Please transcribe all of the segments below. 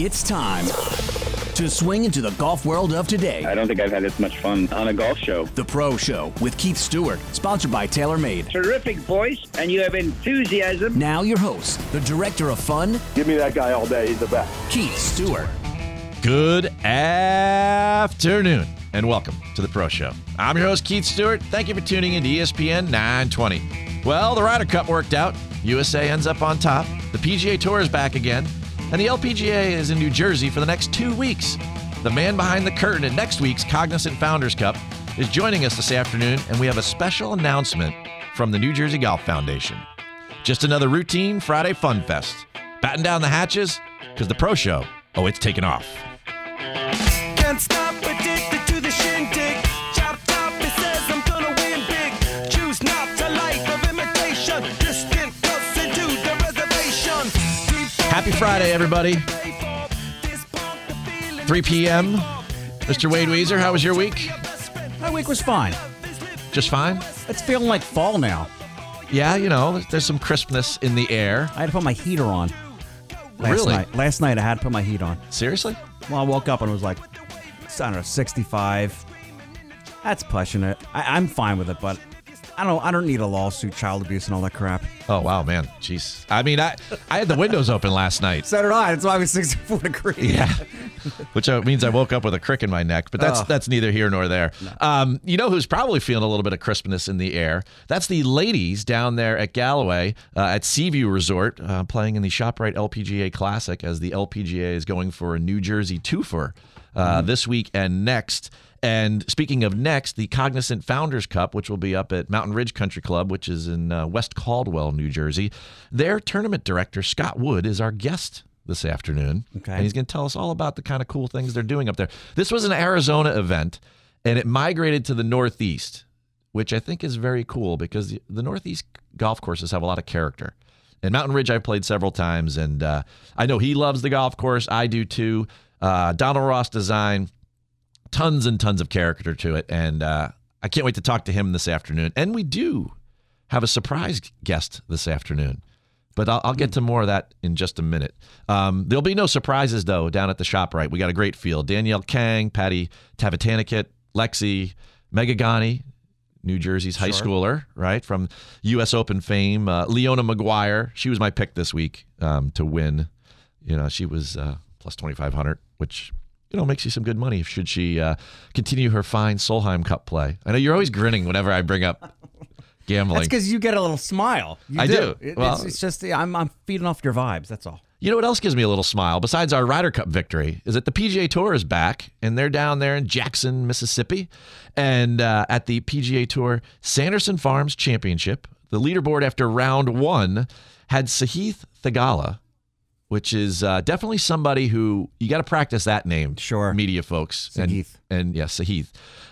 It's time to swing into the golf world of today. I don't think I've had this much fun on a golf show. The Pro Show with Keith Stewart, sponsored by TaylorMade. Terrific voice, and you have enthusiasm. Now, your host, the director of fun, Give me that guy all day. He's the best. Keith Stewart. Good afternoon and welcome to the Pro Show. I'm your host, Keith Stewart. Thank you for tuning in to ESPN 920. Well, the Ryder Cup worked out. USA ends up on top. The PGA Tour is back again. And the LPGA is in New Jersey for the next two weeks. The man behind the curtain at next week's Cognizant Founders Cup is joining us this afternoon, and we have a special announcement from the New Jersey Golf Foundation. Just another routine Friday fun fest. Batten down the hatches, because the Pro Show, oh, it's taking off. Friday, everybody. 3 p.m. Mr. Wade Weezer, how was your week? My week was fine. Just fine? It's feeling like fall now. Yeah, you know, there's some crispness in the air. I had to put my heater on. Last Really? Night. Last night I had to put my heat on. Seriously? Well, I woke up and it was like, I don't know, 65. That's pushing it. I, I'm fine with it, but I don't. I don't need a lawsuit, child abuse, and all that crap. Oh wow, man, jeez. I mean, I I had the windows open last night. So did I. That's why I was 64 degrees. Yeah, which uh, means I woke up with a crick in my neck. But that's Oh. that's neither here nor there. Um, you know who's probably feeling a little bit of crispness in the air? That's the ladies down there at Galloway uh, at Seaview Resort, uh, playing in the ShopRite LPGA Classic as the LPGA is going for a New Jersey twofer uh, this week and next. And speaking of next, the Cognizant Founders Cup, which will be up at Mountain Ridge Country Club, which is in uh, West Caldwell, New Jersey. Their tournament director, Scott Wood, is our guest this afternoon. Okay. And he's going to tell us all about the kind of cool things they're doing up there. This was an Arizona event, and it migrated to the Northeast, which I think is very cool because the, the Northeast golf courses have a lot of character. And Mountain Ridge, I've played several times, and uh, I know he loves the golf course. I do too. Uh, Donald Ross Design, tons and tons of character to it, and uh, I can't wait to talk to him this afternoon. And we do have a surprise guest this afternoon, but I'll, I'll get to more of that in just a minute. Um, there'll be no surprises though down at the shop. Right, we got a great field: Danielle Kang, Patty Tavatanakit, Lexi, Megha Ganne. New Jersey's high schooler, right from U.S. Open fame. Uh, Leona Maguire, she was my pick this week um, to win. You know, she was uh, plus twenty five hundred, which you know makes you some good money should she uh, continue her fine Solheim Cup play. I know you're always grinning whenever I bring up gambling. That's because you get a little smile. You I do. It- Well- it's, it's just I'm, I'm feeding off your vibes. That's all. You know what else gives me a little smile besides our Ryder Cup victory is that the PGA Tour is back and they're down there in Jackson, Mississippi, and uh, at the PGA Tour Sanderson Farms Championship. The leaderboard after round one had Sahith Theegala, which is uh, definitely somebody who you got to practice that name, Sure. media folks, and Sahith. and yes, Sahith,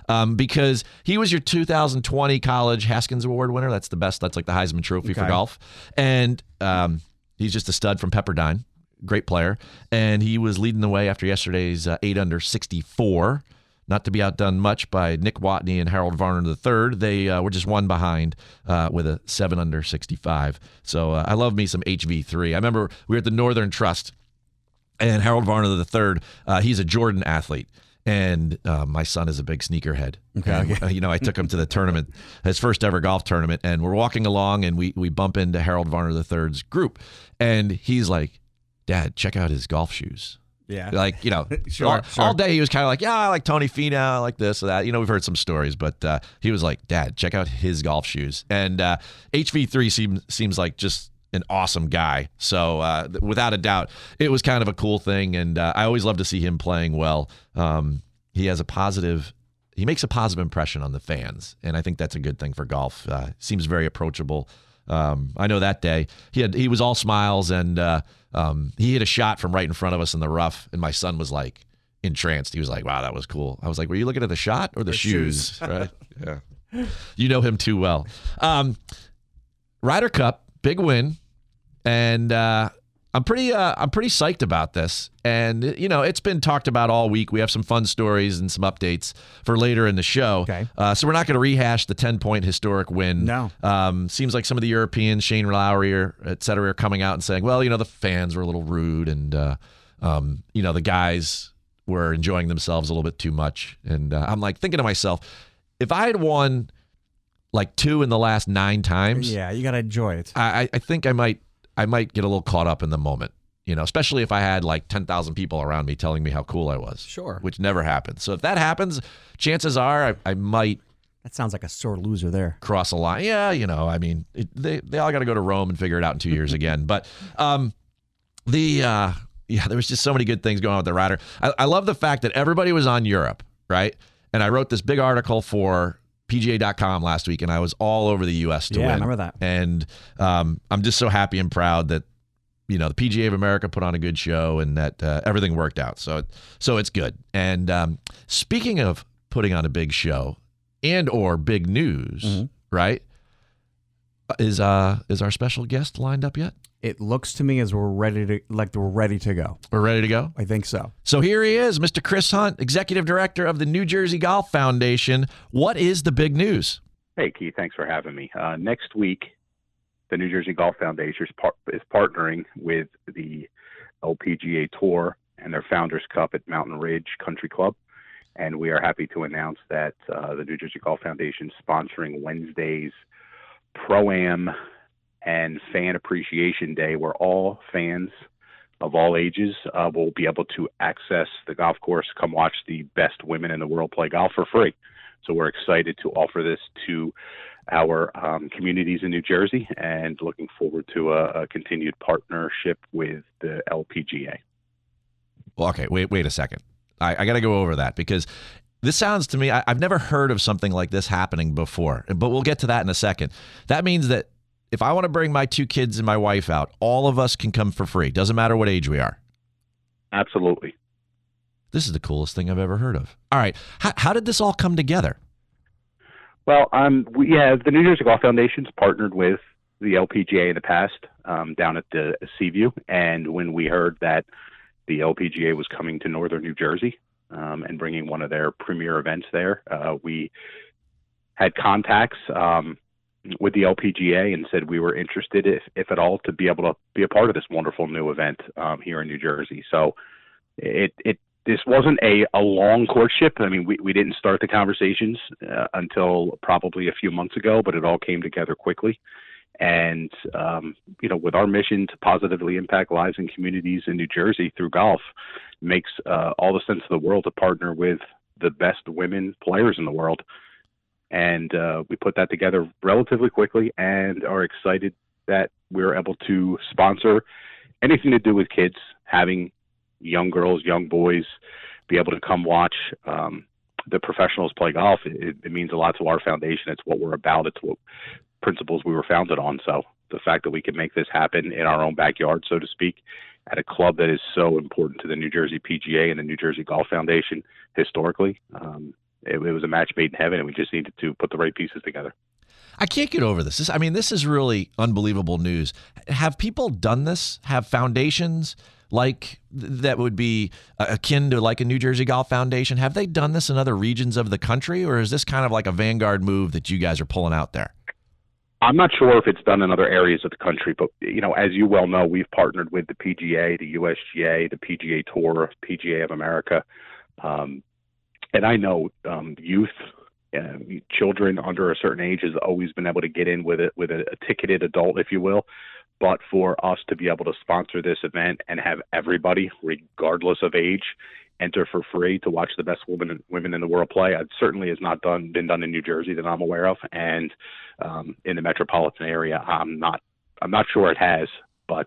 um, because he was your 2020 College Haskins Award winner. That's the best. That's like the Heisman Trophy for golf, and um, he's just a stud from Pepperdine, great player, and he was leading the way after yesterday's uh, eight under 64. Not to be outdone much by Nick Watney and Harold Varner III. They uh, were just one behind uh, with a seven under 65. So uh, I love me some HV3. I remember we were at the Northern Trust and Harold Varner III, uh, he's a Jordan athlete. And uh, my son is a big sneakerhead. Okay, And, okay. uh, you know, I took him to the tournament, his first ever golf tournament, and we're walking along and we, we bump into Harold Varner III's group. And he's like, Dad, check out his golf shoes. Yeah. Like, you know, Sure, all, sure. all day he was kind of like, yeah, I like Tony Finau, I like this or that. You know, we've heard some stories, but uh, he was like, Dad, check out his golf shoes. And uh, HV3 seems seems like just an awesome guy. So uh, without a doubt, it was kind of a cool thing, and uh, I always love to see him playing well. Um, he has a positive. He makes a positive impression on the fans, and I think that's a good thing for golf. Uh, seems very approachable. Um, I know that day he had he was all smiles, and uh, um, he hit a shot from right in front of us in the rough, and my son was like entranced. He was like, "Wow, that was cool." I was like, "Were you looking at the shot or the shoes?" right? Yeah. You know him too well. Um, Ryder Cup, big win, and uh, I'm pretty uh, I'm pretty psyched about this. And you know, it's been talked about all week. We have some fun stories and some updates for later in the show. Okay. Uh, so we're not going to rehash the 10 point historic win. No. Um, seems like some of the Europeans, Shane Lowry, or et cetera, are coming out and saying, well, you know, the fans were a little rude and. Uh, um, you know, the guys were enjoying themselves a little bit too much, and uh, I'm like thinking to myself, if I had won like two in the last nine times, Yeah, you gotta enjoy it. I- I think I might I might get a little caught up in the moment. You know, especially if I had like ten thousand people around me telling me how cool I was. Sure. Which never happens. So if that happens, chances are I, I might That sounds like a sore loser there. cross a line. Yeah, you know, I mean, it, they they all got to go to Rome and figure it out in two years again. But um, the uh, yeah, there was just so many good things going on with the Ryder. I, I love the fact that everybody was on Europe, right? And I wrote this big article for PGA.com last week, and I was all over the U.S. to win. Yeah, I remember that. And um, I'm just so happy and proud that you know the PGA of America put on a good show and that uh, everything worked out. So so it's good. And um, speaking of putting on a big show and or big news, Mhm. right? Is uh is our special guest lined up yet? It looks to me as we're ready to like we're ready to go. We're ready to go. I think so. So here he is, Mr. Chris Hunt, executive director of the New Jersey Golf Foundation. What is the big news? Hey, Keith, thanks for having me. Uh, next week, the New Jersey Golf Foundation is, par- is partnering with the LPGA Tour and their Founders Cup at Mountain Ridge Country Club. And we are happy to announce that uh, the New Jersey Golf Foundation is sponsoring Wednesday's Pro Am and Fan Appreciation Day, where all fans of all ages uh, will be able to access the golf course, come watch the best women in the world play golf for free. So we're excited to offer this to our um, communities in New Jersey and looking forward to a, a continued partnership with the LPGA. Well, okay, wait, wait a second. I, I got to go over that because this sounds to me, I, I've never heard of something like this happening before, but we'll get to that in a second. That means that if I want to bring my two kids and my wife out, all of us can come for free. Doesn't matter what age we are. Absolutely. This is the coolest thing I've ever heard of. All right. How, how did this all come together? Well, um, we have the New Jersey Golf Foundation's partnered with the LPGA in the past um, down at the Seaview, and when we heard that the LPGA was coming to Northern New Jersey um, and bringing one of their premier events there, uh, we had contacts um, with the LPGA and said we were interested, if, if at all, to be able to be a part of this wonderful new event um, here in New Jersey. So it it this wasn't a, a long courtship. I mean, we, we didn't start the conversations uh, until probably a few months ago, but it all came together quickly. And, um, you know, with our mission to positively impact lives and communities in New Jersey through golf, makes uh, all the sense of the world to partner with the best women players in the world. And uh, we put that together relatively quickly and are excited that we're able to sponsor anything to do with kids having young girls, young boys be able to come watch um, the professionals play golf. It, it means a lot to our foundation. It's what we're about. It's what principles we were founded on. So the fact that we can make this happen in our own backyard, so to speak, at a club that is so important to the New Jersey PGA and the New Jersey Golf Foundation historically, um, it, it was a match made in heaven, and we just needed to put the right pieces together. I can't get over this. this. I mean, this is really unbelievable news. Have people done this? Have foundations like that would be akin to like a New Jersey Golf Foundation? Have they done this in other regions of the country, or is this kind of like a vanguard move that you guys are pulling out there? I'm not sure if it's done in other areas of the country, but you know, as you well know, we've partnered with the PGA, the USGA, the PGA Tour, PGA of America, um, and I know um, youth, uh, children under a certain age has always been able to get in with it with a, a ticketed adult, if you will. But for us to be able to sponsor this event and have everybody, regardless of age, enter for free to watch the best women women in the world play. It certainly has not done been done in New Jersey that I'm aware of, and um, in the metropolitan area, I'm not I'm not sure it has, but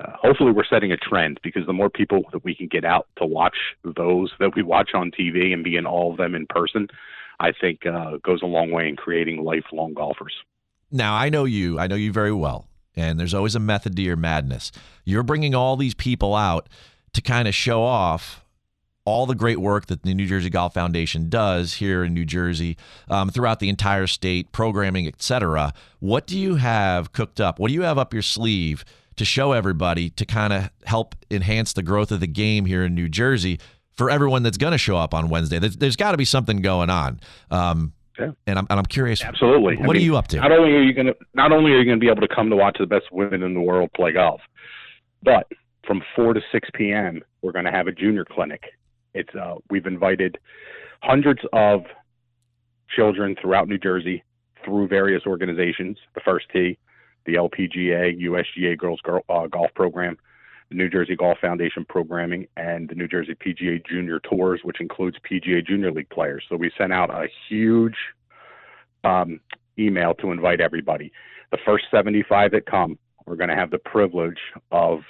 uh, hopefully we're setting a trend because the more people that we can get out to watch those that we watch on TV and be in all of them in person, I think uh, goes a long way in creating lifelong golfers. Now, I know you. I know you very well. And there's always a method to your madness. You're bringing all these people out to kind of show off all the great work that the New Jersey Golf Foundation does here in New Jersey, um, throughout the entire state, programming, etc. What do you have cooked up? What do you have up your sleeve to show everybody to kind of help enhance the growth of the game here in New Jersey for everyone that's going to show up on Wednesday? there's, there's got to be something going on. Um, Yeah. and I'm and I'm curious. Absolutely. What are you up to? Not only are you going to not only are you going to be able to come to watch the best women in the world play golf, but from 4 to 6 p.m., we're going to have a junior clinic. It's uh, we've invited hundreds of children throughout New Jersey through various organizations, the First Tee, the LPGA, USGA Girls uh, Golf Program, the New Jersey Golf Foundation programming, and the New Jersey PGA Junior Tours, which includes PGA Junior League players. So we sent out a huge um, email to invite everybody. The first 75 that come, we're going to have the privilege of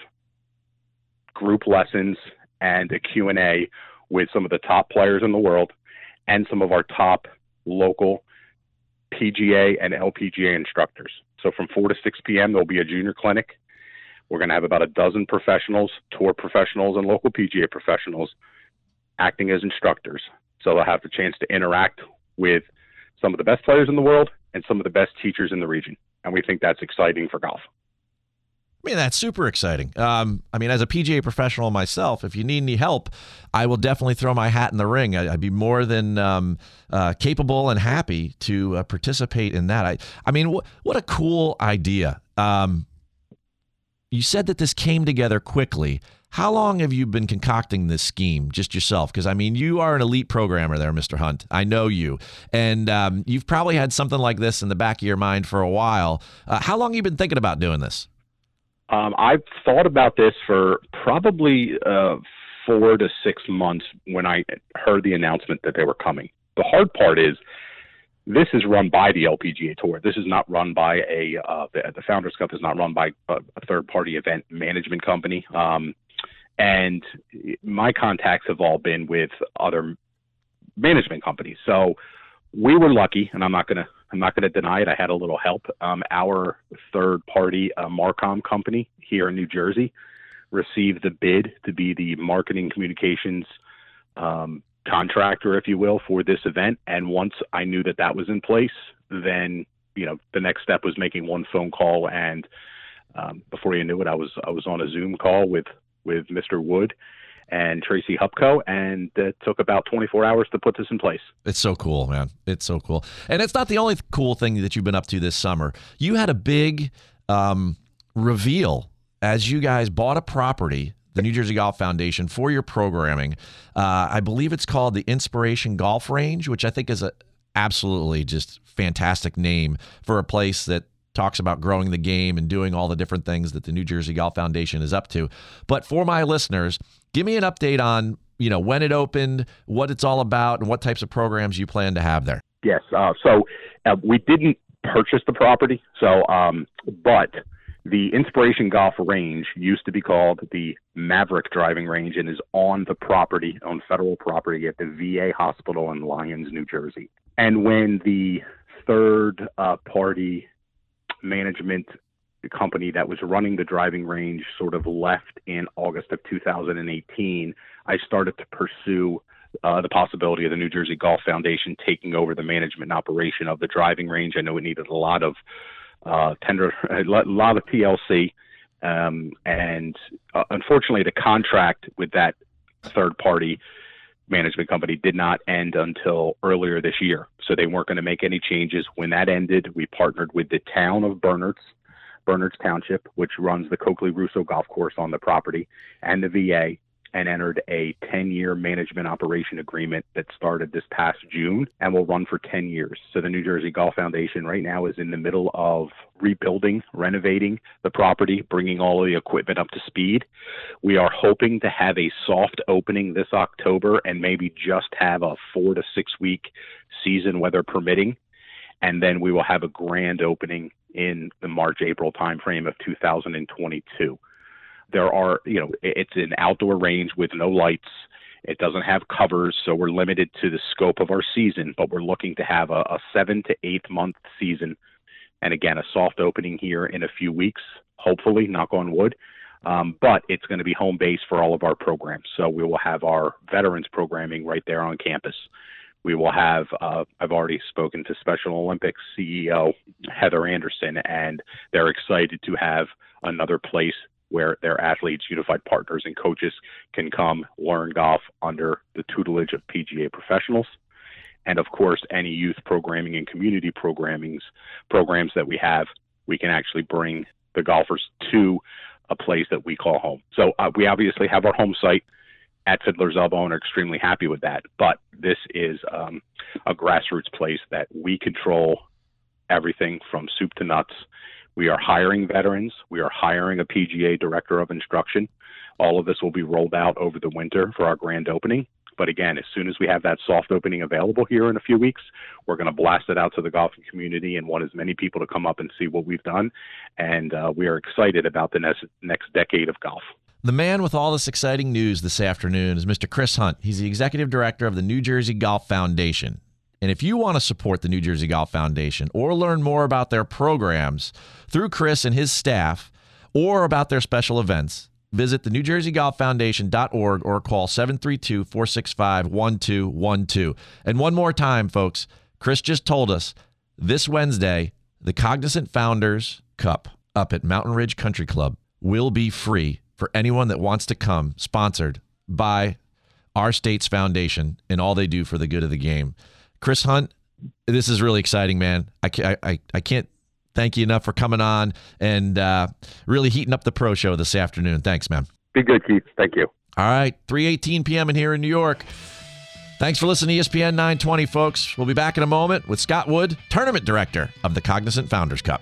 group lessons and a Q&A with some of the top players in the world and some of our top local PGA and LPGA instructors. So from 4 to 6 p.m., there'll be a junior clinic. We're going to have about a dozen professionals, tour professionals, and local PGA professionals acting as instructors. So they'll have the chance to interact with some of the best players in the world and some of the best teachers in the region. And we think that's exciting for golf. I mean, that's super exciting. Um, I mean, as a PGA professional myself, if you need any help, I will definitely throw my hat in the ring. I, would be more than um, uh, capable and happy to uh, participate in that. I, I mean, wh- what a cool idea. Um, you said that this came together quickly. How long have you been concocting this scheme just yourself? Because I mean, you are an elite programmer there, Mr. Hunt. I know you, and um, you've probably had something like this in the back of your mind for a while. Uh, how long have you been thinking about doing this? Um, I've thought about this for probably uh, four to six months when I heard the announcement that they were coming. The hard part is this is run by the LPGA Tour. This is not run by a uh, the, the Founders Cup is not run by a, a third party event management company. Um, and my contacts have all been with other management companies. So we were lucky, and I'm not gonna I'm not gonna deny it. I had a little help. Um, our third party uh, Marcom company here in New Jersey received the bid to be the marketing communications um, contractor, if you will, for this event. And once I knew that that was in place, then you know the next step was making one phone call, and um, before you knew it, I was I was on a Zoom call with with Mr. Wood and Tracy Hupko, and it took about 24 hours to put this in place. It's so cool, man. It's so cool. And it's not the only cool thing that you've been up to this summer. You had a big um, reveal as you guys bought a property, the New Jersey Golf Foundation, for your programming. Uh, I believe it's called the Inspiration Golf Range, which I think is a absolutely just fantastic name for a place that talks about growing the game and doing all the different things that the New Jersey Golf Foundation is up to. But for my listeners, give me an update on you know when it opened, what it's all about, and what types of programs you plan to have there. Yes. Uh, so uh, we didn't purchase the property, so um, but the Inspiration Golf Range used to be called the Maverick Driving Range and is on the property, on federal property at the VA hospital in Lyons, New Jersey. And when the third uh, party management company that was running the driving range sort of left in August of 2018, I started to pursue uh, the possibility of the New Jersey Golf Foundation taking over the management and operation of the driving range. I know it needed a lot of uh, tender, a lot of TLC, um, and uh, unfortunately, the contract with that third party management company did not end until earlier this year. So they weren't going to make any changes. When that ended, we partnered with the town of Bernards, Bernards Township, which runs the Coakley Russo golf course on the property, and the VA and entered a 10 year management operation agreement that started this past June and will run for 10 years. So the New Jersey Golf Foundation right now is in the middle of rebuilding, renovating the property, bringing all of the equipment up to speed. We are hoping to have a soft opening this October and maybe just have a four to six week season, weather permitting. And then we will have a grand opening in the March April timeframe of 2022. There are, you know, it's an outdoor range with no lights. It doesn't have covers, so we're limited to the scope of our season, but we're looking to have a, a seven to eight month season. And again, a soft opening here in a few weeks, hopefully, knock on wood. Um, but it's going to be home base for all of our programs. So we will have our veterans programming right there on campus. We will have, uh, I've already spoken to Special Olympics CEO Heather Anderson, and they're excited to have another place where their athletes, unified partners, and coaches can come learn golf under the tutelage of PGA professionals. And of course, any youth programming and community programmings programs that we have, we can actually bring the golfers to a place that we call home. So uh, we obviously have our home site at Fiddler's Elbow and are extremely happy with that. But this is um, a grassroots place that we control everything from soup to nuts. We are hiring veterans. We are hiring a PGA director of instruction. All of this will be rolled out over the winter for our grand opening. But again, as soon as we have that soft opening available here in a few weeks, we're going to blast it out to the golfing community and want as many people to come up and see what we've done. And uh, we are excited about the next, next decade of golf. The man with all this exciting news this afternoon is Mr. Chris Hunt. He's the executive director of the New Jersey Golf Foundation. And if you want to support the New Jersey Golf Foundation or learn more about their programs through Chris and his staff or about their special events, visit the New Jersey Golf Foundation.org or call 732 465 1212. And one more time, folks, Chris just told us this Wednesday, the Cognizant Founders Cup up at Mountain Ridge Country Club will be free for anyone that wants to come, sponsored by our state's foundation and all they do for the good of the game. Chris Hunt, this is really exciting, man. I, I, I can't thank you enough for coming on and uh, really heating up the pro show this afternoon. Thanks, man. Be good, Keith. Thank you. All right, 3:18 p.m. in here in New York. Thanks for listening to ESPN 920, folks. We'll be back in a moment with Scott Wood, tournament director of the Cognizant Founders Cup.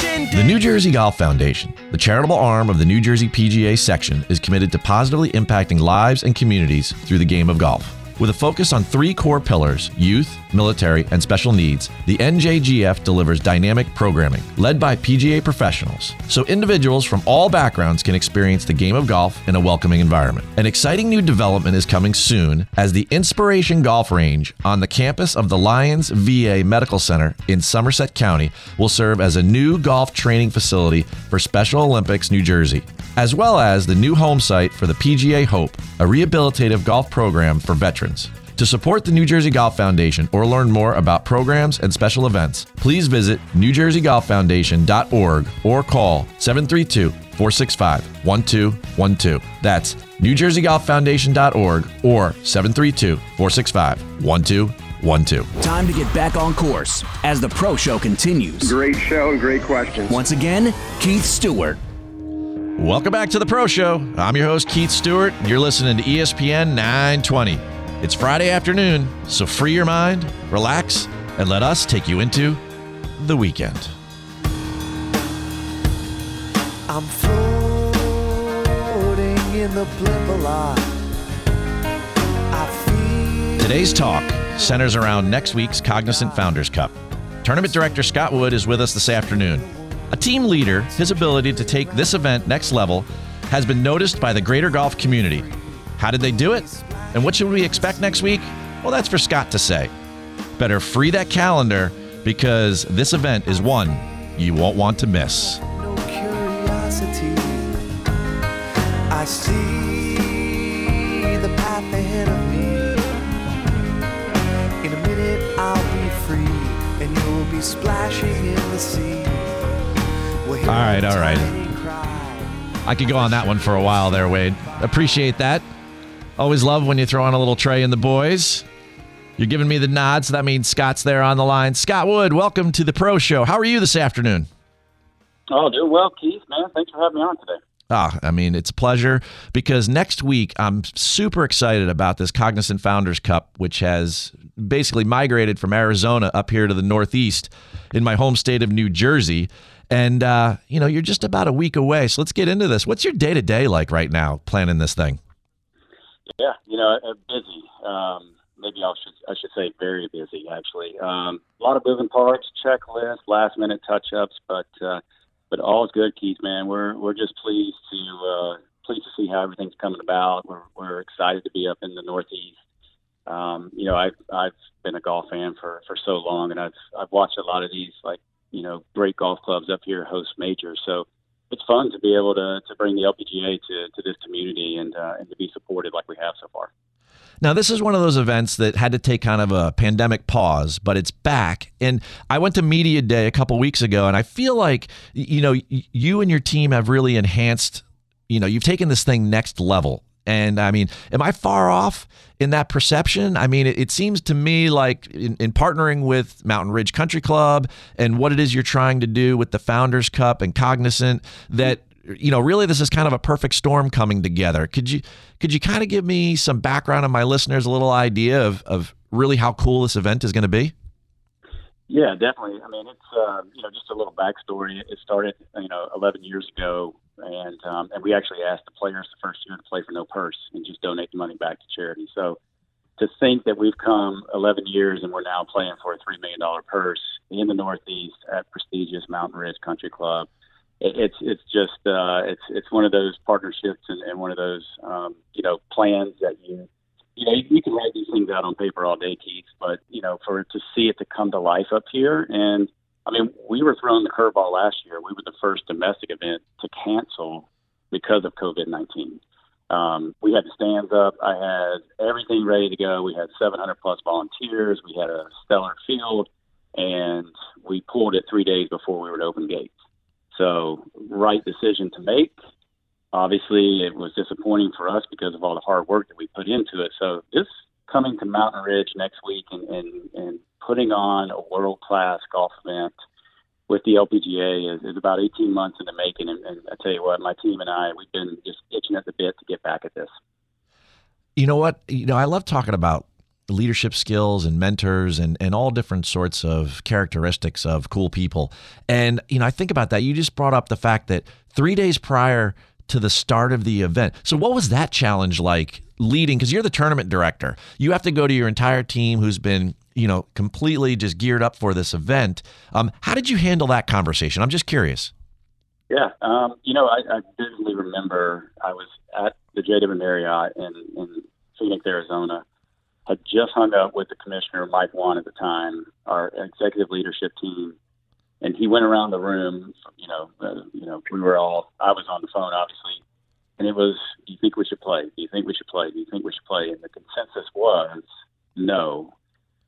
The New Jersey Golf Foundation, the charitable arm of the New Jersey PGA section, is committed to positively impacting lives and communities through the game of golf. With a focus on three core pillars youth, military, and special needs the NJGF delivers dynamic programming led by PGA professionals so individuals from all backgrounds can experience the game of golf in a welcoming environment. An exciting new development is coming soon as the Inspiration Golf Range on the campus of the Lyons VA Medical Center in Somerset County will serve as a new golf training facility for Special Olympics New Jersey as well as the new home site for the PGA Hope, a rehabilitative golf program for veterans. To support the New Jersey Golf Foundation or learn more about programs and special events, please visit newjerseygolffoundation.org or call 732 465 1212. That's newjerseygolffoundation.org or 732 465 1212. Time to get back on course as the Pro Show continues. Great show and great questions. Once again, Keith Stewart. Welcome back to the Pro Show. I'm your host, Keith Stewart. and You're listening to ESPN 920. It's Friday afternoon, so free your mind, relax, and let us take you into the weekend. I'm floating in the blimp a lot. Today's talk centers around next week's Cognizant Founders Cup. Tournament director Scott Wood is with us this afternoon. A team leader, his ability to take this event next level has been noticed by the greater golf community. How did they do it? And what should we expect next week? Well, that's for Scott to say. Better free that calendar because this event is one you won't want to miss. no curiosity. I see the path ahead of me. In a minute, I'll be free, and you'll be splashing in the sea. We'll all right, all right. I could go on that one for a while there, Wade. Appreciate that. Always love when you throw on a little Trey and the boys. You're giving me the nod, so that means Scott's there on the line. Scott Wood, welcome to the Pro Show. How are you this afternoon? Oh, doing well, Keith, man. Thanks for having me on today. Ah, I mean, it's a pleasure because next week I'm super excited about this Cognizant Founders Cup, which has basically migrated from Arizona up here to the Northeast in my home state of New Jersey. And, uh, you know, you're just about a week away. So let's get into this. What's your day to day like right now planning this thing? Yeah, you know, uh, busy. Um, maybe I should I should say very busy actually. Um, a lot of moving parts, checklist, last minute touch ups, but uh, but all's good, Keith. Man, we're we're just pleased to uh, pleased to see how everything's coming about. We're we're excited to be up in the Northeast. Um, you know, I've I've been a golf fan for for so long, and I've I've watched a lot of these like you know great golf clubs up here host majors. So it's fun to be able to to bring the LPGA to to this community and uh, and to be supported like we have so far. Now, this is one of those events that had to take kind of a pandemic pause, but it's back. And I went to Media Day a couple weeks ago, and I feel like, you know, you and your team have really enhanced, you know, you've taken this thing next level. And I mean, am I far off in that perception? I mean, it, it seems to me like in, in, partnering with Mountain Ridge Country Club and what it is you're trying to do with the Founders Cup and Cognizant that you know really this is kind of a perfect storm coming together. Could you could you kind of give me some background on my listeners, a little idea of of really how cool this event is going to be? Yeah, definitely. I mean, it's uh, you know just a little backstory. It started you know 11 years ago, and um, and we actually asked the players the first year to play for no purse and just donate the money back to charity. So to think that we've come 11 years and we're now playing for a three million dollar purse in the Northeast at prestigious Mountain Ridge Country Club, it, it's it's just uh, it's it's one of those partnerships and, and one of those um, you know plans that you you know, you, you can write these things out on paper all day, Keith, but you know, for to see it to come to life up here, and I mean, we were throwing the curveball last year. We were the first domestic event to cancel because of COVID nineteen. Um, we had the stands up. I had everything ready to go. We had 700 plus volunteers. We had a stellar field, and we pulled it three days before we were to open gates. So, right decision to make obviously it was disappointing for us because of all the hard work that we put into it. So this coming to Mountain Ridge next week and, and, and putting on a world class golf event with the LPGA is, is about 18 months in the making. And, and I tell you what, my team and I, we've been just itching at the bit to get back at this. You know what? You know, I love talking about leadership skills and mentors and, and all different sorts of characteristics of cool people. And, you know, I think about that. You just brought up the fact that three days prior to the start of the event. So, what was that challenge like leading? Because you're the tournament director. You have to go to your entire team who's been, you know, completely just geared up for this event. Um, how did you handle that conversation? I'm just curious. Yeah, um, you know, I, I vividly remember I was at the JW Marriott in, in Phoenix, Arizona. Had just hung up with the commissioner, Mike Whan, at the time, our executive leadership team, and he went around the room. You know, uh, you know, we were all. I was on the phone, obviously, and it was, "Do you think we should play? Do you think we should play? Do you think we should play?" And the consensus was no.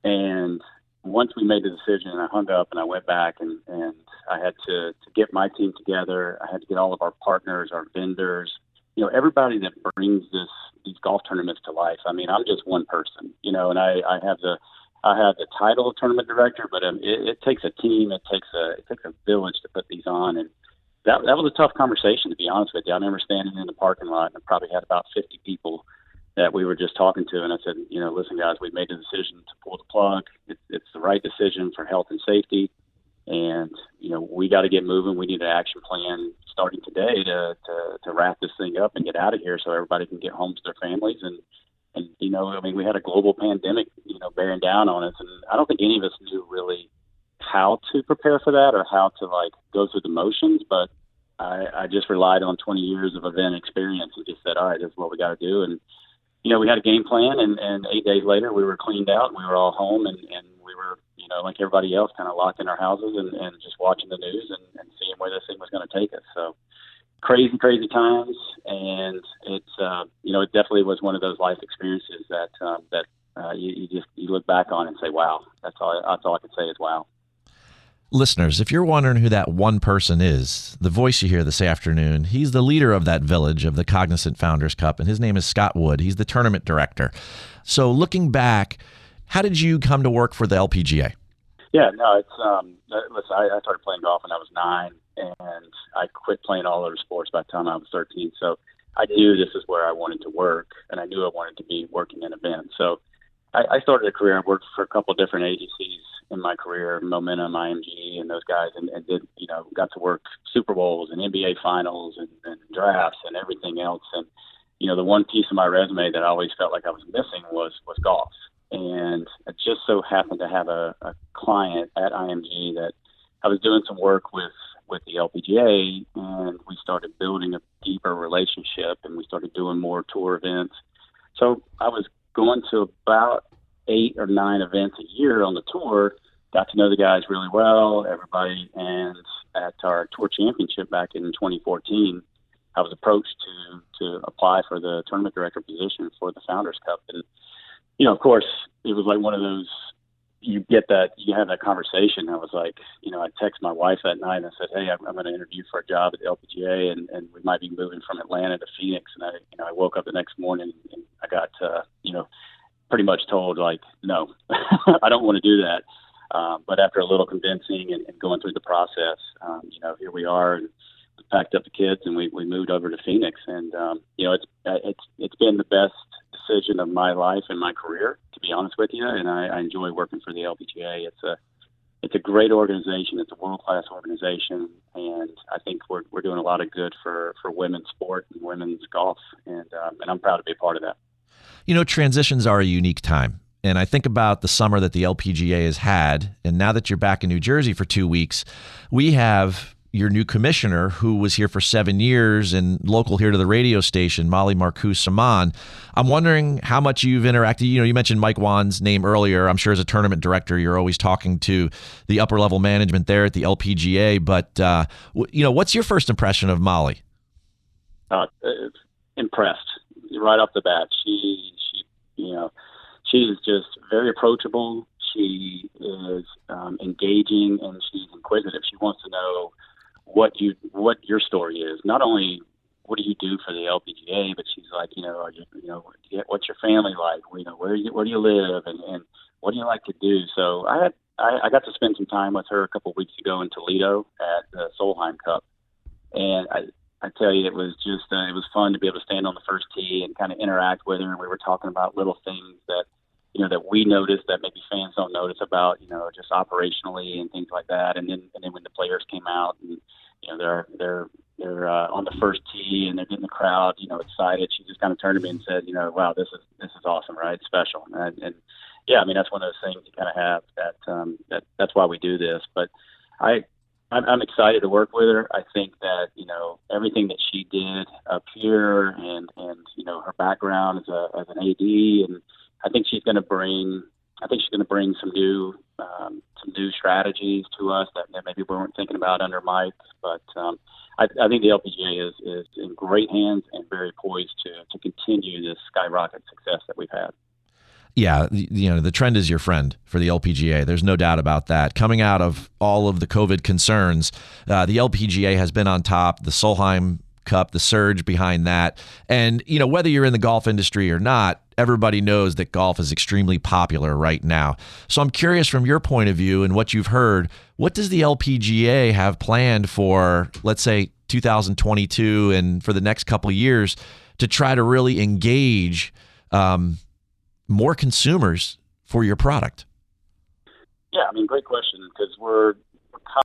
And once we made the decision, and I hung up and I went back and and I had to to get my team together. I had to get all of our partners, our vendors, you know, everybody that brings this these golf tournaments to life. I mean, I'm just one person, you know, and I I have the I have the title of tournament director, but um, it, it takes a team, it takes a it takes a village to put these on, and that that was a tough conversation to be honest with you. I remember standing in the parking lot and I probably had about 50 people that we were just talking to, and I said, you know, listen, guys, we made the decision to pull the plug. It, it's the right decision for health and safety, and you know, we got to get moving. We need an action plan starting today to, to to wrap this thing up and get out of here so everybody can get home to their families and and you know, I mean, we had a global pandemic, you know, bearing down on us, and I don't think any of us knew really how to prepare for that or how to like go through the motions. But I, I just relied on 20 years of event experience and just said, all right, this is what we got to do. And you know, we had a game plan, and, and eight days later, we were cleaned out, and we were all home, and, and we were, you know, like everybody else, kind of locked in our houses and, and just watching the news and, and seeing where this thing was going to take us. So crazy, crazy times, and it's uh, you know it definitely was one of those life experiences that um, that uh, you, you just you look back on and say, wow, that's all. That's all I can say is wow. Listeners, if you're wondering who that one person is, the voice you hear this afternoon, he's the leader of that village of the Cognizant Founders Cup, and his name is Scott Wood. He's the tournament director. So, looking back, how did you come to work for the LPGA? Yeah, no, it's um, listen. I, I started playing golf when I was nine and I quit playing all other sports by the time I was 13. So I knew this is where I wanted to work, and I knew I wanted to be working in events. So I, I started a career. I worked for a couple different agencies in my career, Momentum, IMG, and those guys, and, and did you know got to work Super Bowls and NBA Finals and, and drafts and everything else. And you know the one piece of my resume that I always felt like I was missing was was golf. And I just so happened to have a, a client at IMG that I was doing some work with with the LPGA, and we started building a deeper relationship, and we started doing more tour events. So I was going to about eight or nine events a year on the tour. Got to know the guys really well, everybody, and at our tour championship back in 2014, I was approached to to apply for the tournament director position for the Founders Cup, and you know, of course, it was like one of those you get that you have that conversation. I was like, you know, I text my wife that night and I said, hey, I'm, I'm going to interview for a job at the LPGA, and, and we might be moving from Atlanta to Phoenix. And I, you know, I woke up the next morning and I got, uh, you know, pretty much told like, no, I don't want to do that. Um, but after a little convincing and, and going through the process, um, you know, here we are. And, packed up the kids and we, we moved over to Phoenix. And um, you know, it's it's it's been the best decision of my life and my career, to be honest with you. And I, I enjoy working for the LPGA. It's a it's a great organization. It's a world class organization, and I think we're we're doing a lot of good for for women's sport and women's golf. And um, and I'm proud to be a part of that. You know, transitions are a unique time. And I think about the summer that the LPGA has had. And now that you're back in New Jersey for two weeks, we have your new commissioner, who was here for seven years and local here to the radio station, Molly Marcoux Samaan. I'm wondering how much you've interacted. You know, you mentioned Mike Whan's name earlier. I'm sure as a tournament director, you're always talking to the upper level management there at the LPGA. But uh, you know, what's your first impression of Molly? Uh, impressed right off the bat. She, she, you know, she's just very approachable. She is um, engaging and she's inquisitive. She wants to know what you what your story is. Not only what do you do for the LPGA, but she's like, you know, are you, you know, what's your family like? You know, where you, where do you live, and and what do you like to do? So I had I, I got to spend some time with her a couple of weeks ago in Toledo at the Solheim Cup, and I I tell you, it was just uh, it was fun to be able to stand on the first tee and kind of interact with her, and we were talking about little things that you know that we noticed that maybe fans don't notice about you know just operationally and things like that, and then and then when the players came out and you know they're they're they're uh, on the first tee and they're getting the crowd you know excited. She just kind of turned to me and said, you know, wow, this is this is awesome, right? special, and, and yeah, I mean that's one of those things you kind of have that um, that that's why we do this. But I I'm, I'm excited to work with her. I think that you know everything that she did up here and and you know her background as a as an AD and I think she's going to bring I think she's going to bring some new um, some new strategies to us that, that maybe we weren't thinking about under Mike. But um, I, I think the LPGA is, is in great hands and very poised to to continue this skyrocket success that we've had. Yeah, you know, the trend is your friend for the LPGA. There's no doubt about that. Coming out of all of the COVID concerns, uh, the LPGA has been on top. The Solheim Cup, the surge behind that. And, you know, whether you're in the golf industry or not, everybody knows that golf is extremely popular right now. So I'm curious from your point of view and what you've heard, what does the LPGA have planned for, let's say, 2022 and for the next couple years to try to really engage um, more consumers for your product? Yeah, I mean, great question because we're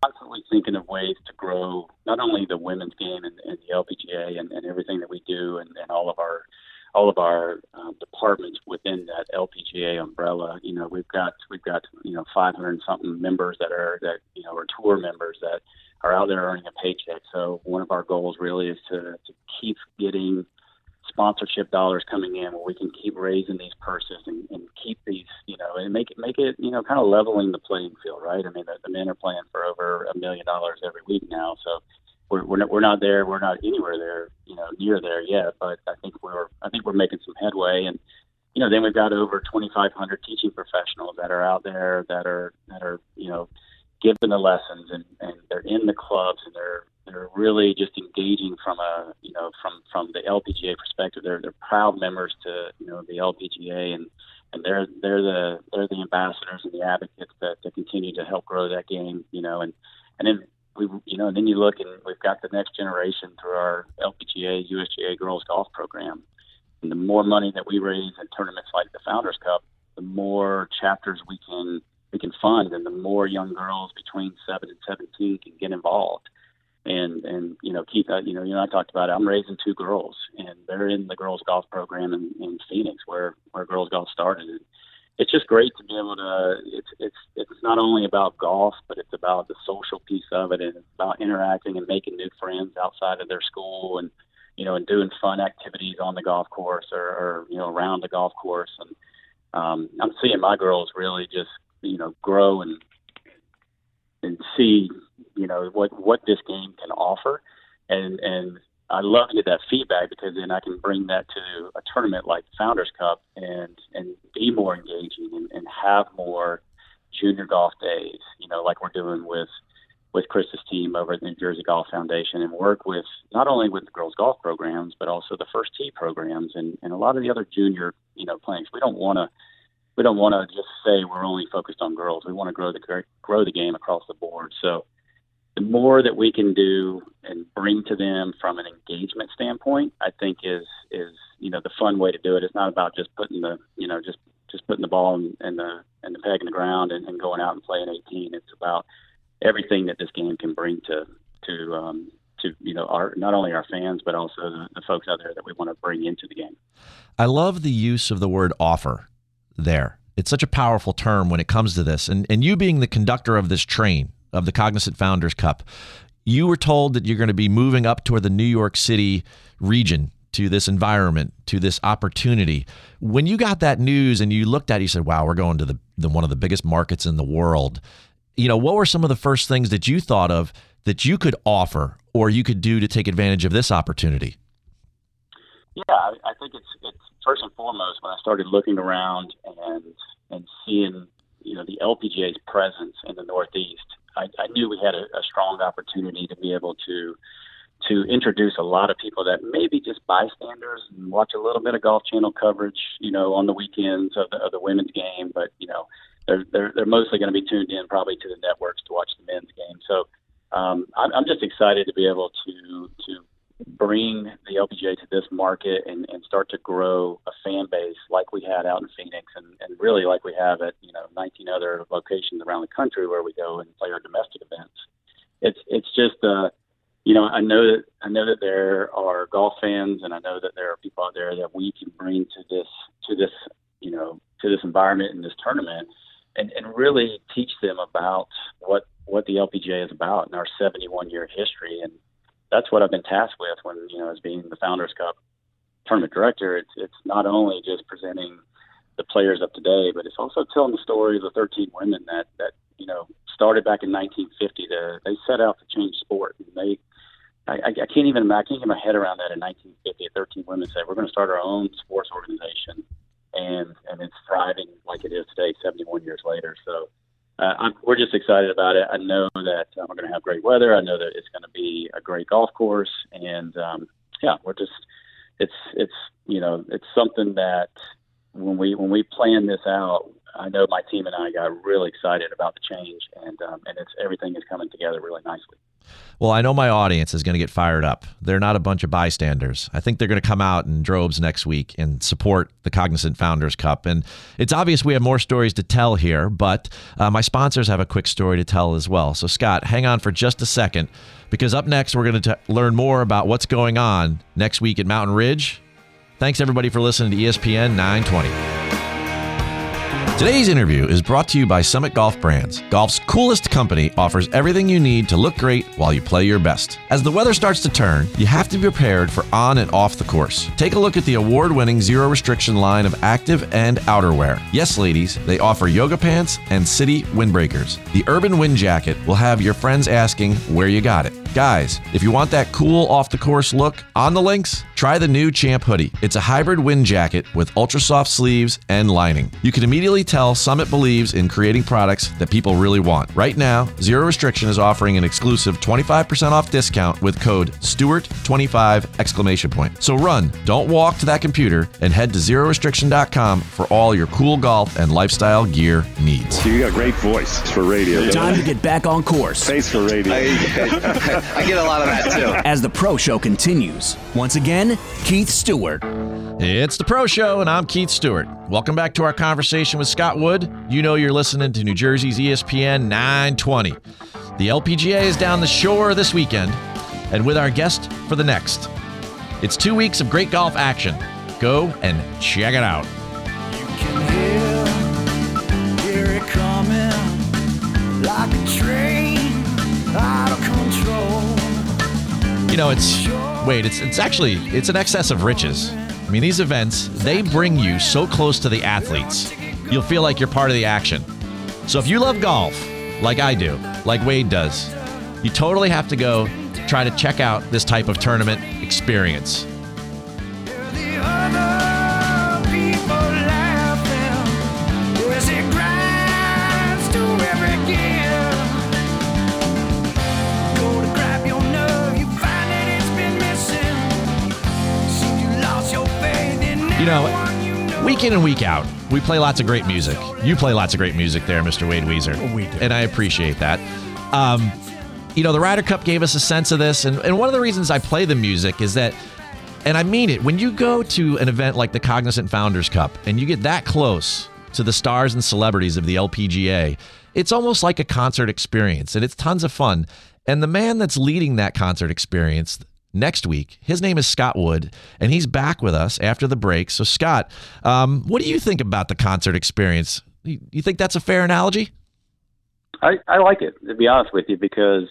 constantly thinking of ways to grow not only the women's game and, and the LPGA and, and everything that we do and, and all of our all of our um, departments within that LPGA umbrella. You know, we've got we've got you know 500 something members that are that you know are tour members that are out there earning a paycheck. So one of our goals really is to to keep getting sponsorship dollars coming in where we can keep raising these purses and, and keep these you know and make it make it you know kind of leveling the playing field right i mean the, the men are playing for over a million dollars every week now so we're we're not, we're not there. We're not anywhere there, you know, near there yet. But I think we're I think we're making some headway. And you know, then we've got over 2,500 teaching professionals that are out there that are that are you know giving the lessons and and they're in the clubs and they're they're really just engaging from a you know from from the LPGA perspective. They're they're proud members to you know the LPGA and and they're they're the they're the ambassadors and the advocates that, that continue to help grow that game. You know, and and then we you know, and then you look and we've got the next generation through our LPGA USGA girls golf program. And the more money that we raise in tournaments like the Founders Cup, the more chapters we can we can fund, and the more young girls between seven and seventeen can get involved. And and you know, Keith, uh, you know, you know, I talked about it. I'm raising two girls, and they're in the girls golf program in, in Phoenix, where where girls golf started. And it's just great to be able to. It's it's it's not only about golf, but it's about the social piece of it, and it's about interacting and making new friends outside of their school, and you know, and doing fun activities on the golf course or, or you know around the golf course. And um, I'm seeing my girls really just you know grow and and see you know what what this game can offer, and and I love to get that feedback because then I can bring that to a tournament like Founders Cup and and be more engaging and, and have more junior golf days, you know, like we're doing with with Chris's team over at the New Jersey Golf Foundation, and work with not only with the girls golf programs, but also the first tee programs and, and a lot of the other junior, you know, players. We don't want to we don't want to just say we're only focused on girls. We want to grow the grow the game across the board. So the more that we can do and bring to them from an engagement standpoint, I think is is you know the fun way to do it. It's not about just putting the you know just just putting the ball in, in the in the peg in the ground and, and going out and playing 18. It's about everything that this game can bring to to um, to you know our not only our fans but also the, the folks out there that we want to bring into the game. I love the use of the word offer there. It's such a powerful term when it comes to this. And and you being the conductor of this train of the Cognizant Founders Cup, you were told that you're going to be moving up toward the New York City region to this environment, to this opportunity. When you got that news and you looked at it, you said, "Wow, we're going to the, the one of the biggest markets in the world." you know, what were some of the first things that you thought of that you could offer or you could do to take advantage of this opportunity? Yeah, I, think it's it's first and foremost when I started looking around and and seeing you know the LPGA's presence in the Northeast. I, I knew we had a, a strong opportunity to be able to to introduce a lot of people that maybe just bystanders and watch a little bit of Golf Channel coverage, you know, on the weekends of the, of the women's game, but you know, they're they're, they're mostly going to be tuned in probably to the networks to watch the men's game. So um, I'm, I'm just excited to be able to to bring the LPGA to this market and, and start to grow a fan base like we had out in Phoenix and, and really like we have at you know 19 other locations around the country where we go and play our domestic events. It's it's just uh, you know I know that I know that there are golf fans and I know that there are people out there that we can bring to this to this you know to this environment and this tournament and, and really teach them about what what the LPGA is about and our 71 year history. And that's what I've been tasked with as being the Founders Cup tournament director. It's it's not only just presenting the players of today, but it's also telling the story of the 13 women that that you know started back in 1950. To, they set out to change sport. And they I, I can't even I can't get my head around that. In 1950, 13 women said we're going to start our own sports organization and and it's thriving like it is today, 71 years later. So uh, I'm, we're just excited about it. I know that uh, we're going to have great weather. I know that it's going to be a great golf course, and um, yeah, we're just it's it's you know it's something that when we when we plan this out, I know my team and I got really excited about the change, and um, and it's everything is coming together really nicely. Well, I know my audience is going to get fired up. They're not a bunch of bystanders. I think they're going to come out in droves next week and support the Cognizant Founders Cup. And it's obvious we have more stories to tell here, but uh, my sponsors have a quick story to tell as well. So, Scott, hang on for just a second because up next, we're going to learn more about what's going on next week at Mountain Ridge. Thanks, everybody, for listening to ESPN 920. Today's interview is brought to you by Summit Golf Brands. Golf's coolest company offers everything you need to look great while you play your best. As the weather starts to turn, you have to be prepared for on and off the course. Take a look at the award winning zero restriction line of active and outerwear. Yes, ladies, they offer yoga pants and city windbreakers. The Urban Wind Jacket will have your friends asking where you got it. Guys, if you want that cool off the course look on the links, try the new Champ hoodie. It's a hybrid wind jacket with ultra soft sleeves and lining. You can immediately tell Summit believes in creating products that people really want. Right now, Zero Restriction is offering an exclusive 25% off discount with code Stewart25 exclamation point. So run, don't walk to that computer and head to zerorestriction.com for all your cool golf and lifestyle gear needs. You got a great voice for radio. Time to get back on course Face for radio. I get a lot of that too. as the pro show continues. Once again, Keith Stewart. It's the Pro Show, and I'm Keith Stewart. Welcome back to our conversation with Scott Wood. You know you're listening to New Jersey's ESPN 920. The LPGA is down the shore this weekend, and with our guest for the next. It's two weeks of great golf action. Go and check it out. You can hear it coming like a train out of control. You know, it's wait, it's it's actually it's an excess of riches. I mean, these events, they bring you so close to the athletes. You'll feel like you're part of the action. So if you love golf, like I do, like Wade does, you totally have to go try to check out this type of tournament experience. You know, week in and week out, we play lots of great music. You play lots of great music there, Mr. Wade Weezer. We do. And I appreciate that. Um, you know, the Ryder Cup gave us a sense of this. And, and one of the reasons I play the music is that, and I mean it, when you go to an event like the Cognizant Founders Cup and you get that close to the stars and celebrities of the LPGA, it's almost like a concert experience and it's tons of fun. And the man that's leading that concert experience next week, his name is Scott Wood, and he's back with us after the break. So, Scott, um, what do you think about the concert experience? You, you think that's a fair analogy? I, I like it to be honest with you because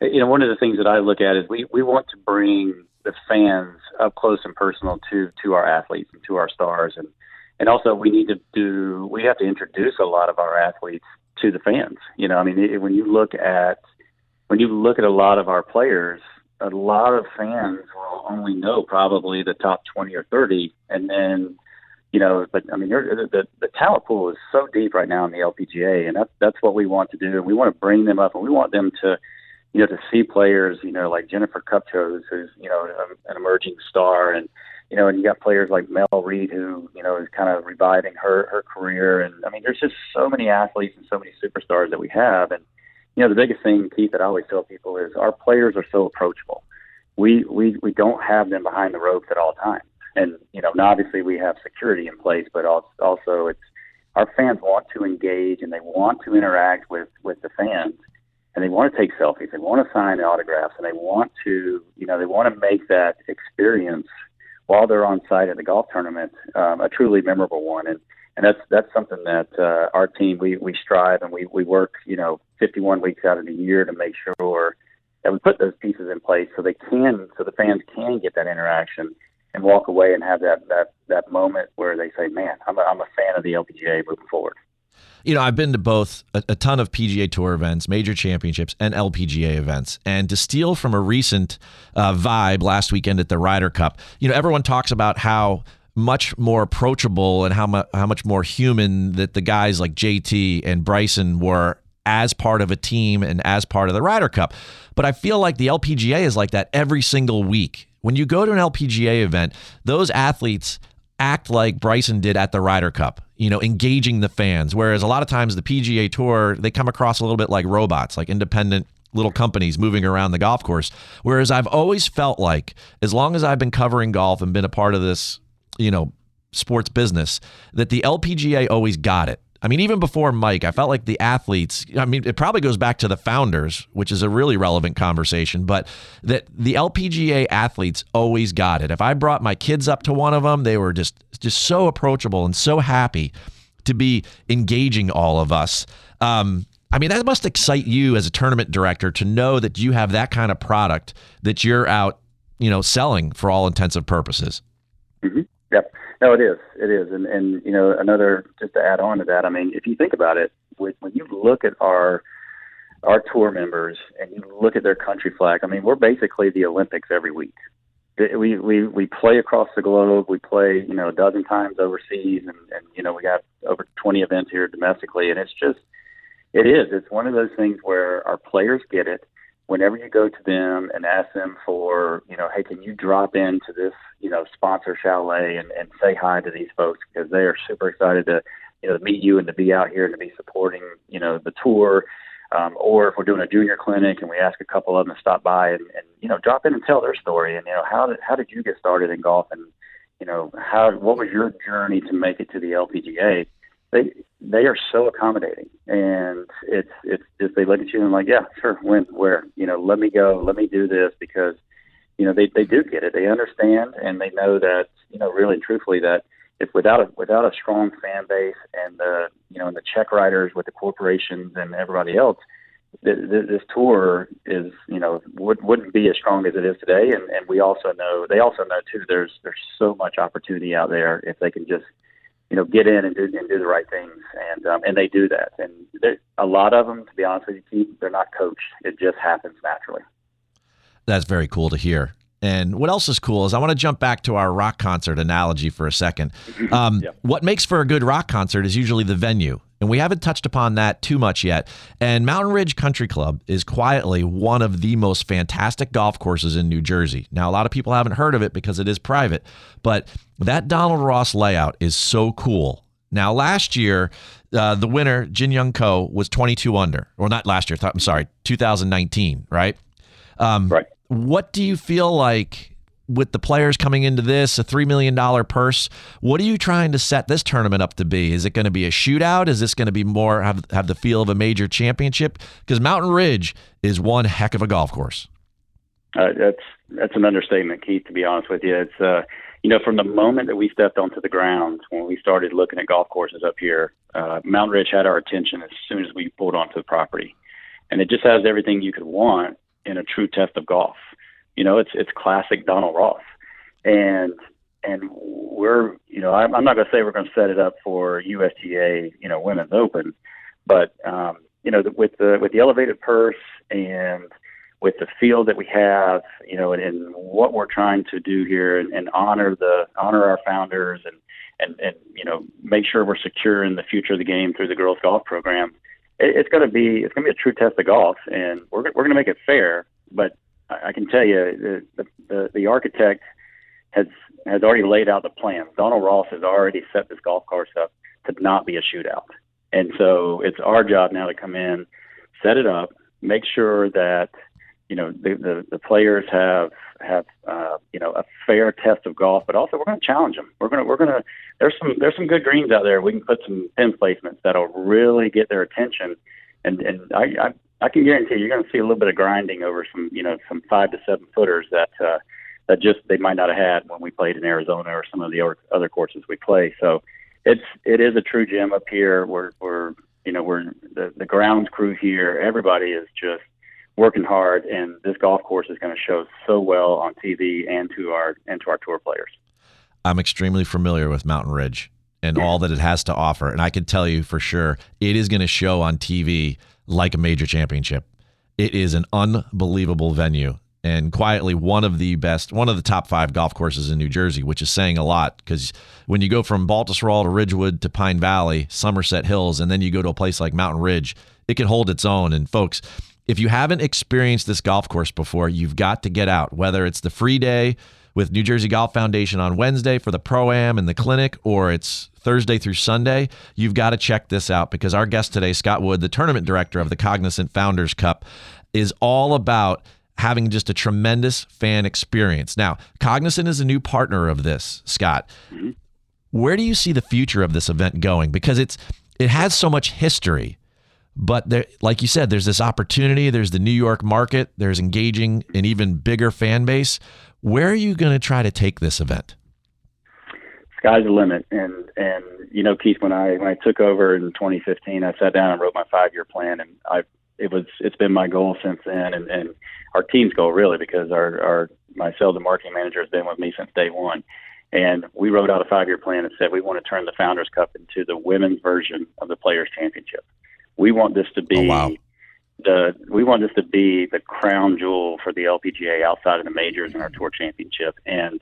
you know one of the things that I look at is we we want to bring the fans up close and personal to to our athletes and to our stars and and also we need to do we have to introduce a lot of our athletes to the fans. You know, I mean it, when you look at when you look at a lot of our players, a lot of fans will only know probably the top 20 or 30 and then you know, but I mean, you're, the the talent pool is so deep right now in the LPGA, and that's that's what we want to do. And we want to bring them up, and we want them to, you know, to see players, you know, like Jennifer Kupchos, who's you know an emerging star, and you know, and you got players like Mel Reid, who you know is kind of reviving her her career. And I mean, there's just so many athletes and so many superstars that we have, and you know, the biggest thing, Keith, that I always tell people is our players are so approachable. We we we don't have them behind the ropes at all times and you know, obviously we have security in place, but also it's our fans want to engage and they want to interact with with the fans, and they want to take selfies, they want to sign autographs, and they want to you know they want to make that experience while they're on site at the golf tournament um, a truly memorable one, and and that's that's something that uh, our team we we strive and we we work you know 51 weeks out of the year to make sure that we put those pieces in place so they can so the fans can get that interaction and walk away and have that that that moment where they say, "Man, I'm a, I'm a fan of the LPGA moving forward." You know, I've been to both a, a, ton of PGA Tour events, major championships, and LPGA events. And to steal from a recent uh, vibe last weekend at the Ryder Cup, you know, everyone talks about how much more approachable and how, mu- how much more human that the guys like JT and Bryson were as part of a team and as part of the Ryder Cup. But I feel like the LPGA is like that every single week. When you go to an LPGA event, those athletes act like Bryson did at the Ryder Cup, you know, engaging the fans. Whereas a lot of times the PGA Tour, they come across a little bit like robots, like independent little companies moving around the golf course. Whereas I've always felt like, as long as I've been covering golf and been a part of this, you know, sports business, that the LPGA always got it. I mean, even before Mike, I felt like the athletes, I mean, it probably goes back to the founders, which is a really relevant conversation, but that the LPGA athletes always got it. If I brought my kids up to one of them, they were just just so approachable and so happy to be engaging all of us. Um, I mean, that must excite you as a tournament director to know that you have that kind of product that you're out, you know, selling for all intensive purposes. Mm-hmm. Yep. No, it is. It is. And, and, you know, another, just to add on to that, I mean, if you think about it, when, when you look at our, our tour members and you look at their country flag, I mean, we're basically the Olympics every week. We, we, we play across the globe. We play, you know, a dozen times overseas and, and, you know, we got over 20 events here domestically. And it's just, it is. It's one of those things where our players get it whenever you go to them and ask them for, you know, hey, can you drop into this, you know, sponsor chalet and, and say hi to these folks? Because they are super excited to, you know, meet you and to be out here and to be supporting, you know, the tour. Um, or if we're doing a junior clinic and we ask a couple of them to stop by and, and you know drop in and tell their story. And you know how did how did you get started in golf? And you know how what was your journey to make it to the LPGA they they are so accommodating. And it's it's just they look at you and like yeah sure when where you know let me go let me do this because you know they they do get it. They understand and they know that you know really truthfully that if without a without a strong fan base and the you know and the check writers with the corporations and everybody else this, this tour is you know would, wouldn't be as strong as it is today. And and we also know they also know too there's there's so much opportunity out there if they can just you know, get in and do and do the right things, and um, and they do that. And a lot of them, to be honest with you, Keith, they're not coached. It just happens naturally. That's very cool to hear. And what else is cool is I want to jump back to our rock concert analogy for a second. Um. What makes for a good rock concert is usually the venue. And we haven't touched upon that too much yet. And Mountain Ridge Country Club is quietly one of the most fantastic golf courses in New Jersey. Now, a lot of people haven't heard of it because it is private, but that Donald Ross layout is so cool. Now, last year, uh, the winner, Jin Young Ko, was 22 under. Or not last year, I'm sorry, 2019, right? Um, Right. What do you feel like with the players coming into this, a $3 million purse? What are you trying to set this tournament up to be? Is it going to be a shootout? Is this going to be more, have, have the feel of a major championship? Because Mountain Ridge is one heck of a golf course. Uh, that's that's an understatement, Keith. To be honest with you, it's uh, you know from the moment that we stepped onto the grounds when we started looking at golf courses up here, uh, Mount Ridge had our attention as soon as we pulled onto the property, and it just has everything you could want in a true test of golf. You know, it's it's classic Donald Ross, and and we're you know I'm, I'm not going to say we're going to set it up for USGA you know Women's Open, but um, you know with the with the elevated purse and with the field that we have, you know, and, and what we're trying to do here and, and honor the honor our founders and and and you know make sure we're secure in the future of the game through the girls golf program. It, it's going to be it's going to be a true test of golf, and we're we're going to make it fair. But I, can tell you, the, the the architect has has already laid out the plan. Donald Ross has already set this golf course up to not be a shootout, and so it's our job now to come in, set it up, make sure that you know the the, the players have have uh, you know a fair test of golf, but also we're going to challenge them. We're going to we're going to there's some there's some good greens out there. We can put some pin placements that'll really get their attention, and and I I, I can guarantee you're going to see a little bit of grinding over some you know some five to seven footers that. uh that just they might not have had when we played in Arizona or some of the other- courses we play. So it's it is a true gem up here. We're we're you know we're the the grounds crew here. Everybody is just working hard, and this golf course is going to show so well on TV and to our and to our tour players. I'm extremely familiar with Mountain Ridge and all that it has to offer. And I can tell you for sure, it is going to show on TV like a major championship. It is an unbelievable venue and quietly one of the best, one of the top five golf courses in New Jersey, which is saying a lot because when you go from Baltusrol to Ridgewood to Pine Valley, Somerset Hills, and then you go to a place like Mountain Ridge, it can hold its own. And folks, if you haven't experienced this golf course before, you've got to get out, whether it's the free day with New Jersey Golf Foundation on Wednesday for the Pro Am and the clinic, or it's Thursday through Sunday. You've got to check this out because our guest today, Scott Wood, the tournament director of the Cognizant Founders Cup, is all about having just a tremendous fan experience. Now, Cognizant is a new partner of this, Scott. Mm-hmm. Where do you see the future of this event going? Because it's it has so much history but there like you said there's this opportunity there's the new york market there's engaging an even bigger fan base where are you going to try to take this event sky's the limit. And and you know, Keith, when I when I took over in 2015, I sat down and wrote my five year plan, and I it was it's been my goal since then, and and our team's goal really because our our my sales and marketing manager has been with me since day one. And we wrote out a five year plan and said we want to turn the Founders Cup into the women's version of the Players Championship. We want this to be Oh, wow. the we want this to be the crown jewel for the LPGA outside of the majors and our tour championship and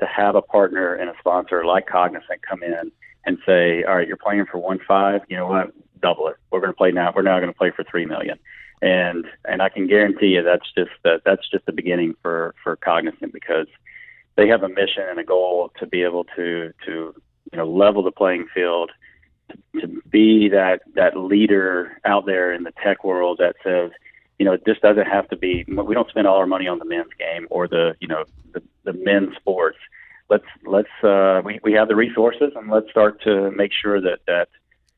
to have a partner and a sponsor like Cognizant come in and say, All right, you're playing for one five, you know what? Double it. We're gonna play now we're now gonna play for three million. And and I can guarantee you that's just that that's just the beginning for, for Cognizant because they have a mission and a goal to be able to to you know level the playing field to be that that leader out there in the tech world that says, you know, this doesn't have to be. We don't spend all our money on the men's game or the you know the, the men's sports. Let's let's uh, we we have the resources and let's start to make sure that that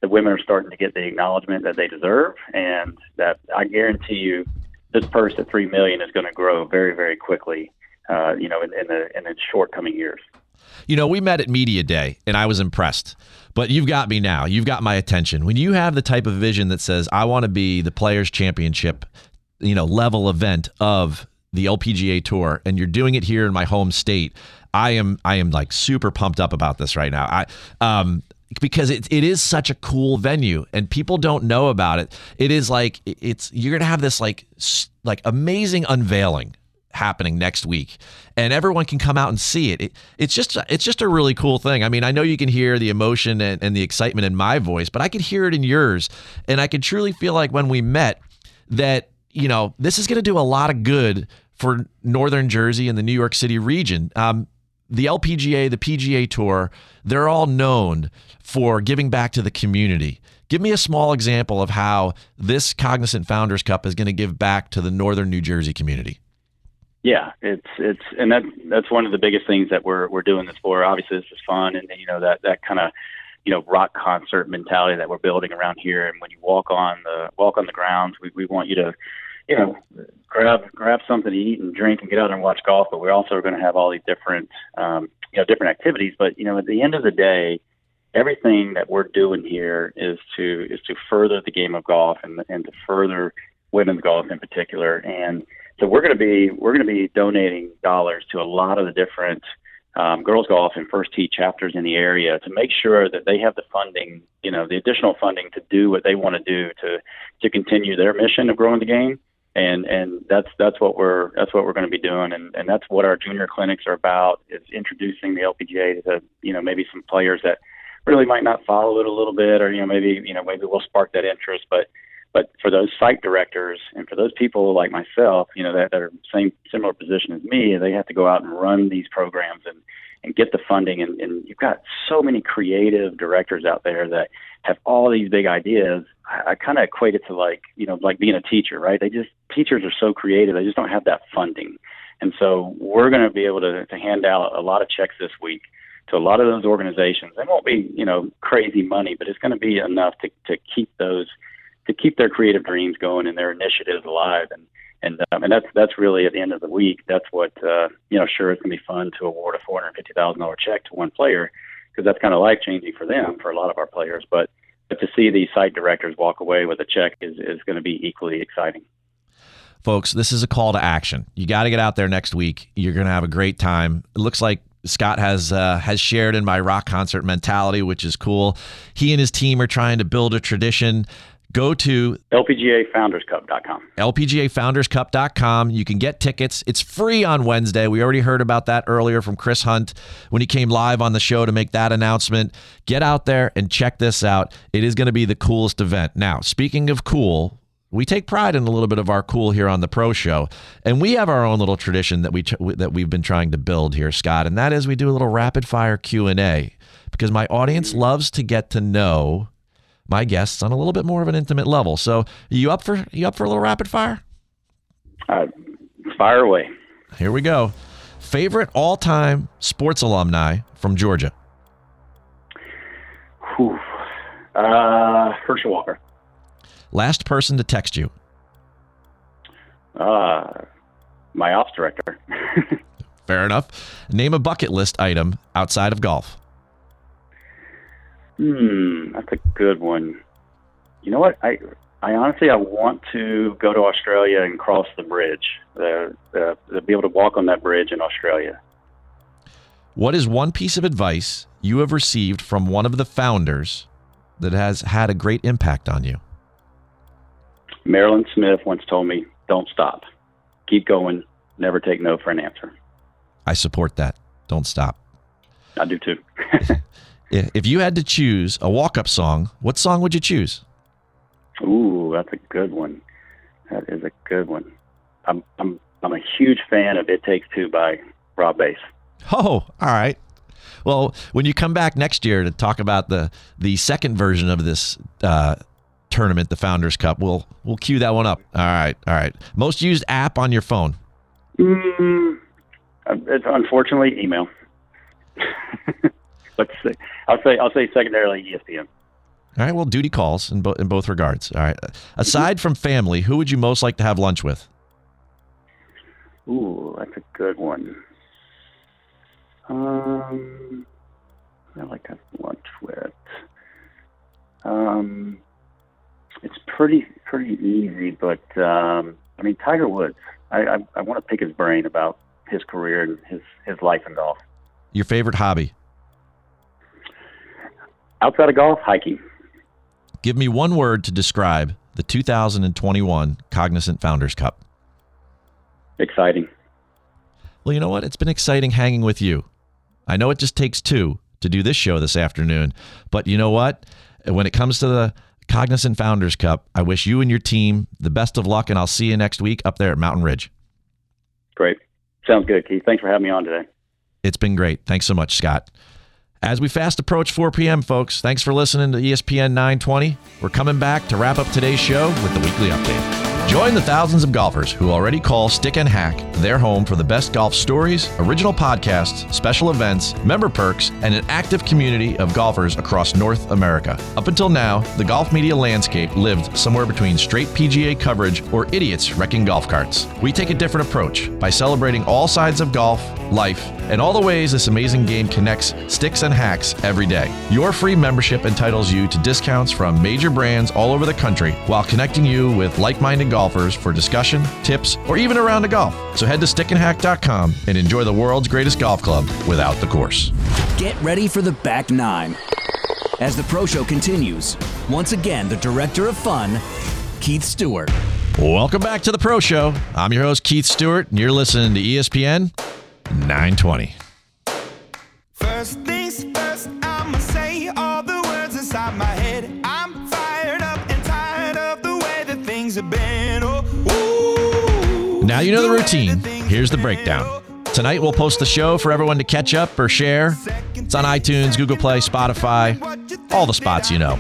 the women are starting to get the acknowledgement that they deserve, and that I guarantee you, this purse at three million is going to grow very very quickly. Uh, you know, in, in the in the short coming years. you know we met at media day and i was impressed but you've got me now you've got my attention when you have the type of vision that says i want to be the players championship you know level event of the lpga tour and you're doing it here in my home state i am i am like super pumped up about this right now. I um because it, it is such a cool venue and people don't know about it. It is like it's you're gonna have this like like amazing unveiling happening next week and everyone can come out and see it. it it's just it's just a really cool thing. I mean i know you can hear the emotion and, and the excitement in my voice but i could hear it in yours and i could truly feel like when we met that you know this is going to do a lot of good for northern jersey and the new york city region. Um, the lpga the pga tour they're all known for giving back to the community. Give me a small example of how this cognizant founders cup is going to give back to the northern new jersey community. Yeah, it's it's and that that's one of the biggest things that we're we're doing this for. Obviously, this is fun, and you know that that kind of you know rock concert mentality that we're building around here. And when you walk on the walk on the grounds, we we want you to you know grab grab something to eat and drink and get out and watch golf. But we're also going to have all these different um, you know different activities. But you know at the end of the day, everything that we're doing here is to is to further the game of golf and and to further women's golf in particular. And so we're going to be we're going to be donating dollars to a lot of the different um, girls golf and first tee chapters in the area to make sure that they have the funding, you know, the additional funding to do what they want to do to to continue their mission of growing the game. And and that's that's what we're that's what we're going to be doing, and and that's what our junior clinics are about is introducing the LPGA to you know maybe some players that really might not follow it a little bit, or you know maybe you know maybe we'll spark that interest, but but for those site directors and for those people like myself, you know, that, that are same similar position as me, they have to go out and run these programs and and get the funding. And, and you've got so many creative directors out there that have all these big ideas. I, I kind of equate it to like you know like being a teacher, right? They just teachers are so creative, they just don't have that funding. And so we're going to be able to, to hand out a lot of checks this week to a lot of those organizations. It won't be, you know, crazy money, but it's going to be enough to, to keep those to keep their creative dreams going and their initiatives alive. And and um, and that's that's really at the end of the week. That's what uh, you know. Sure, it's gonna be fun to award a four hundred fifty thousand dollar check to one player because that's kind of life changing for them for a lot of our players. But but to see these site directors walk away with a check is is going to be equally exciting. folks this is a call to action you got to get out there next week you're going to have a great time it looks like Scott has uh, has shared in my rock concert mentality, which is cool. He and his team are trying to build a tradition. Go to LPGAFoundersCup.com. LPGAFoundersCup.com. You can get tickets. It's free on Wednesday. We already heard about that earlier from Chris Hunt when he came live on the show to make that announcement. Get out there and check this out. It is going to be the coolest event. Now, speaking of cool, we take pride in a little bit of our cool here on the Pro Show, and we have our own little tradition that we that we've been trying to build here, Scott, and that is we do a little rapid fire Q and A because my audience mm-hmm. loves to get to know my guests on a little bit more of an intimate level. So, you up for you up for a little rapid fire? Uh, fire away. Here we go. Favorite all-time sports alumni from Georgia? Whew. Uh, Herschel Walker. Last person to text you? Uh, my ops director. Fair enough. Name a bucket list item outside of golf. Hmm, that's a good one. You know what? I I honestly I want to go to Australia and cross the bridge. The, the, to be able to walk on that bridge in Australia. What is one piece of advice you have received from one of the founders that has had a great impact on you? Marilyn Smith once told me, "Don't stop, keep going, never take no for an answer." I support that. Don't stop. I do too. If you had to choose a walk-up song, what song would you choose? Ooh, that's a good one. That is a good one. I'm I'm I'm a huge fan of "It Takes Two by Rob Base. Oh, all right. Well, when you come back next year to talk about the the second version of this uh, tournament, the Founders Cup, we'll we'll cue that one up. All right, all right. Most used app on your phone. Mm, uh, it's unfortunately email. but say- I'll say I'll say secondarily ESPN. All right. Well, duty calls in both in both regards. All right. Aside from family, who would you most like to have lunch with? Ooh, that's a good one. Um, I like to have lunch with. Um, it's pretty pretty easy, but um, I mean Tiger Woods. I I, I want to pick his brain about his career and his his life in golf. Your favorite hobby? Outside of golf, hiking. Give me one word to describe the 2021 Cognizant Founders Cup. Exciting. Well, you know what? It's been exciting hanging with you. I know it just takes two to do this show this afternoon, but you know what? When it comes to the Cognizant Founders Cup, I wish you and your team the best of luck, and I'll see you next week up there at Mountain Ridge. Great. Sounds good, Keith. Thanks for having me on today. It's been great. Thanks so much, Scott. As we fast approach 4 p.m., folks, thanks for listening to ESPN 920. We're coming back to wrap up today's show with the weekly update. Join the thousands of golfers who already call Stick and Hack their home for the best golf stories, original podcasts, special events, member perks, and an active community of golfers across North America. Up until now, the golf media landscape lived somewhere between straight PGA coverage or idiots wrecking golf carts. We take a different approach by celebrating all sides of golf, life, and all the ways this amazing game connects sticks and hacks every day. Your free membership entitles you to discounts from major brands all over the country while connecting you with like minded golfers for discussion, tips, or even a round of golf. So head to stickandhack.com and enjoy the world's greatest golf club without the course. Get ready for the back nine. As the pro show continues, once again, the director of fun, Keith Stewart. Welcome back to the Pro Show. I'm your host, Keith Stewart, and you're listening to ESPN 920. You know the routine. Here's the breakdown. Tonight we'll post the show for everyone to catch up or share. It's on iTunes, Google Play, Spotify, all the spots you know.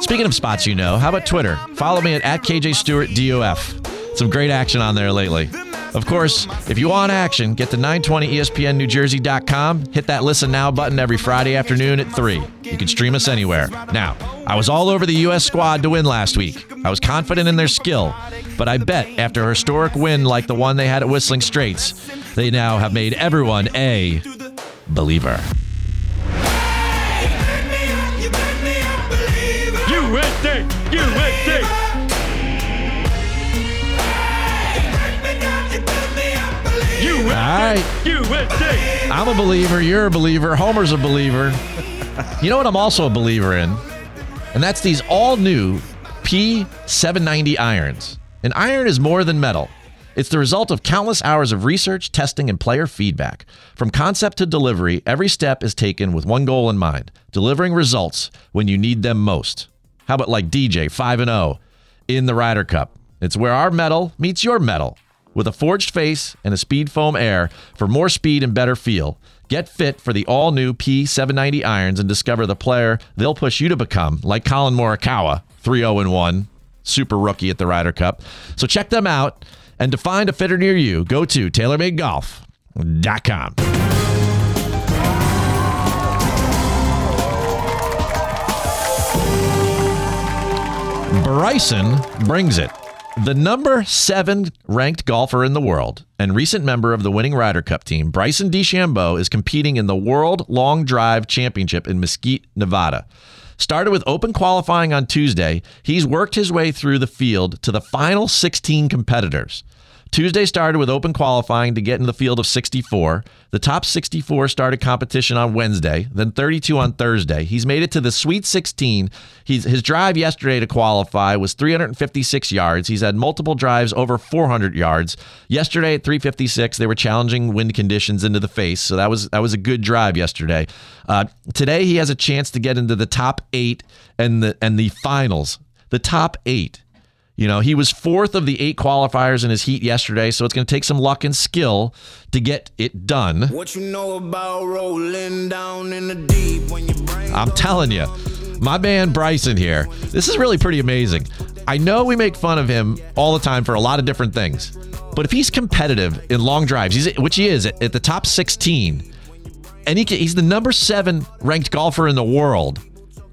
Speaking of spots you know, how about Twitter? Follow me at, at KJ Stewart DOF. Some great action on there lately. Of course, if you want action, get to E 920ESPNNewJersey.com. Hit that listen now button every Friday afternoon at 3. You can stream us anywhere. Now, I was all over the U.S. squad to win last week. I was confident in their skill, but I bet after a historic win like the one they had at Whistling Straits, they now have made everyone a believer. Right. USA! I'm a believer. You're a believer. Homer's a believer. You know what I'm also a believer in? And that's these all new P790 irons. An iron is more than metal. It's the result of countless hours of research, testing, and player feedback. From concept to delivery, every step is taken with one goal in mind delivering results when you need them most. How about like DJ 5 and 0 in the Ryder Cup? It's where our metal meets your metal. With a forged face and a speed foam air for more speed and better feel. Get fit for the all new P790 irons and discover the player they'll push you to become, like Collin Morikawa, 3 0 1, super rookie at the Ryder Cup. So check them out. And to find a fitter near you, go to TaylorMadeGolf.com. Bryson brings it. The number seven ranked golfer in the world and recent member of the winning Ryder Cup team, Bryson DeChambeau, is competing in the World Long Drive Championship in Mesquite, Nevada. Started with open qualifying on Tuesday, he's worked his way through the field to the final 16 competitors. Tuesday started with open qualifying to get in the field of 64. The top 64 started competition on Wednesday, then 32 on Thursday. He's made it to the Sweet 16. He's, his drive yesterday to qualify was 356 yards. He's had multiple drives over 400 yards. Yesterday at 356, they were challenging wind conditions into the face, so that was that was a good drive yesterday. Uh, today he has a chance to get into the top eight and the and the finals. The top eight. You know, he was fourth of the eight qualifiers in his heat yesterday, so it's going to take some luck and skill to get it done. What you know about rolling down in the deep when you bring I'm telling you, my man Bryson here, this is really pretty amazing. I know we make fun of him all the time for a lot of different things, but if he's competitive in long drives, he's, which he is at, at the top 16, and he can, he's the number seven ranked golfer in the world.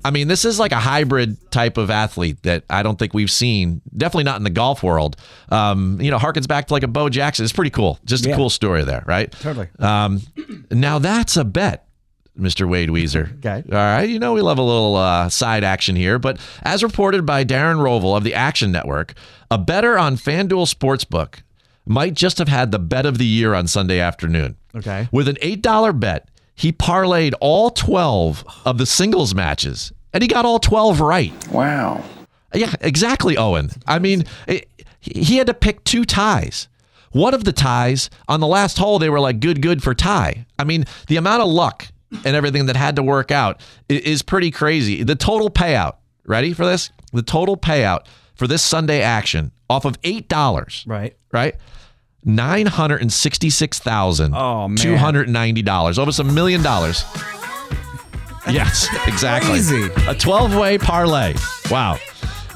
I mean, this is like a hybrid type of athlete that I don't think we've seen. Definitely not in the golf world. Um, you know, harkens back to like a Bo Jackson. It's pretty cool. Just a Yeah. cool story there, right? Totally. Um, now that's a bet, Mr. Wade Weezer. Okay. All right. You know, we love a little uh, side action here, but as reported by Darren Rovell of the Action Network, a better on FanDuel Sportsbook might just have had the bet of the year on Sunday afternoon. Okay. With an $8 bet, he parlayed all 12 of the singles matches, and he got all 12 right. Wow. Yeah, exactly, Owen. I mean, it, he had to pick two ties. One of the ties on the last hole, they were like good, good for tie. I mean, the amount of luck and everything that had to work out is pretty crazy. The total payout, ready for this? The total payout for this Sunday action off of $8, Right. right? Nine hundred and sixty-six thousand Oh, man. two hundred ninety dollars, almost a million dollars. Yes, exactly. Crazy. A twelve-way parlay. Wow.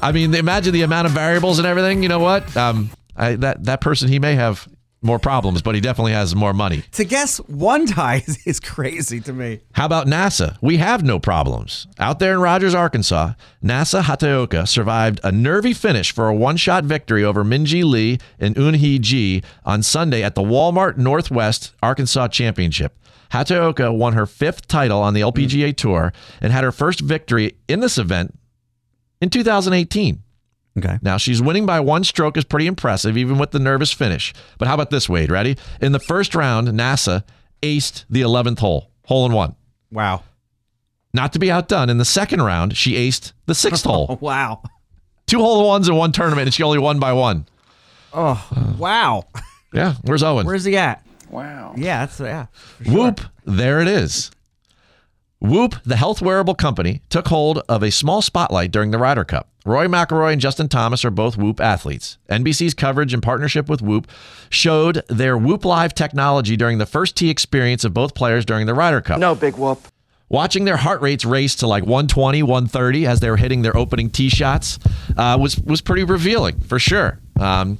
I mean, imagine the amount of variables and everything. You know what? Um, I, that that person he may have more problems, but he definitely has more money. To guess one tie is, is crazy to me. How about NASA? We have no problems. Out there in Rogers, Arkansas, NASA Hataoka survived a nervy finish for a one shot victory over Minjee Lee and Eunhee Ji on Sunday at the Walmart Northwest Arkansas Championship. Hataoka won her fifth title on the LPGA Tour and had her first victory in this event in 2018. Okay. Now she's winning by one stroke is pretty impressive, even with the nervous finish. But how about this, Wade? Ready? In the first round, NASA aced the 11th hole, hole in one. Wow. Not to be outdone, in the second round, she aced the sixth hole. Wow. Two hole in ones in one tournament, and she only won by one. Oh, wow. Yeah, where's Owen? Where's he at? Wow. Yeah, that's yeah. for sure. Whoop, there it is. Whoop, the health wearable company, took hold of a small spotlight during the Ryder Cup. Rory McIlroy and Justin Thomas are both Whoop athletes. NBC's coverage in partnership with Whoop showed their Whoop Live technology during the first tee experience of both players during the Ryder Cup. No, big whoop. Watching their heart rates race to like 120, 130 as they were hitting their opening tee shots uh, was was pretty revealing for sure. Um,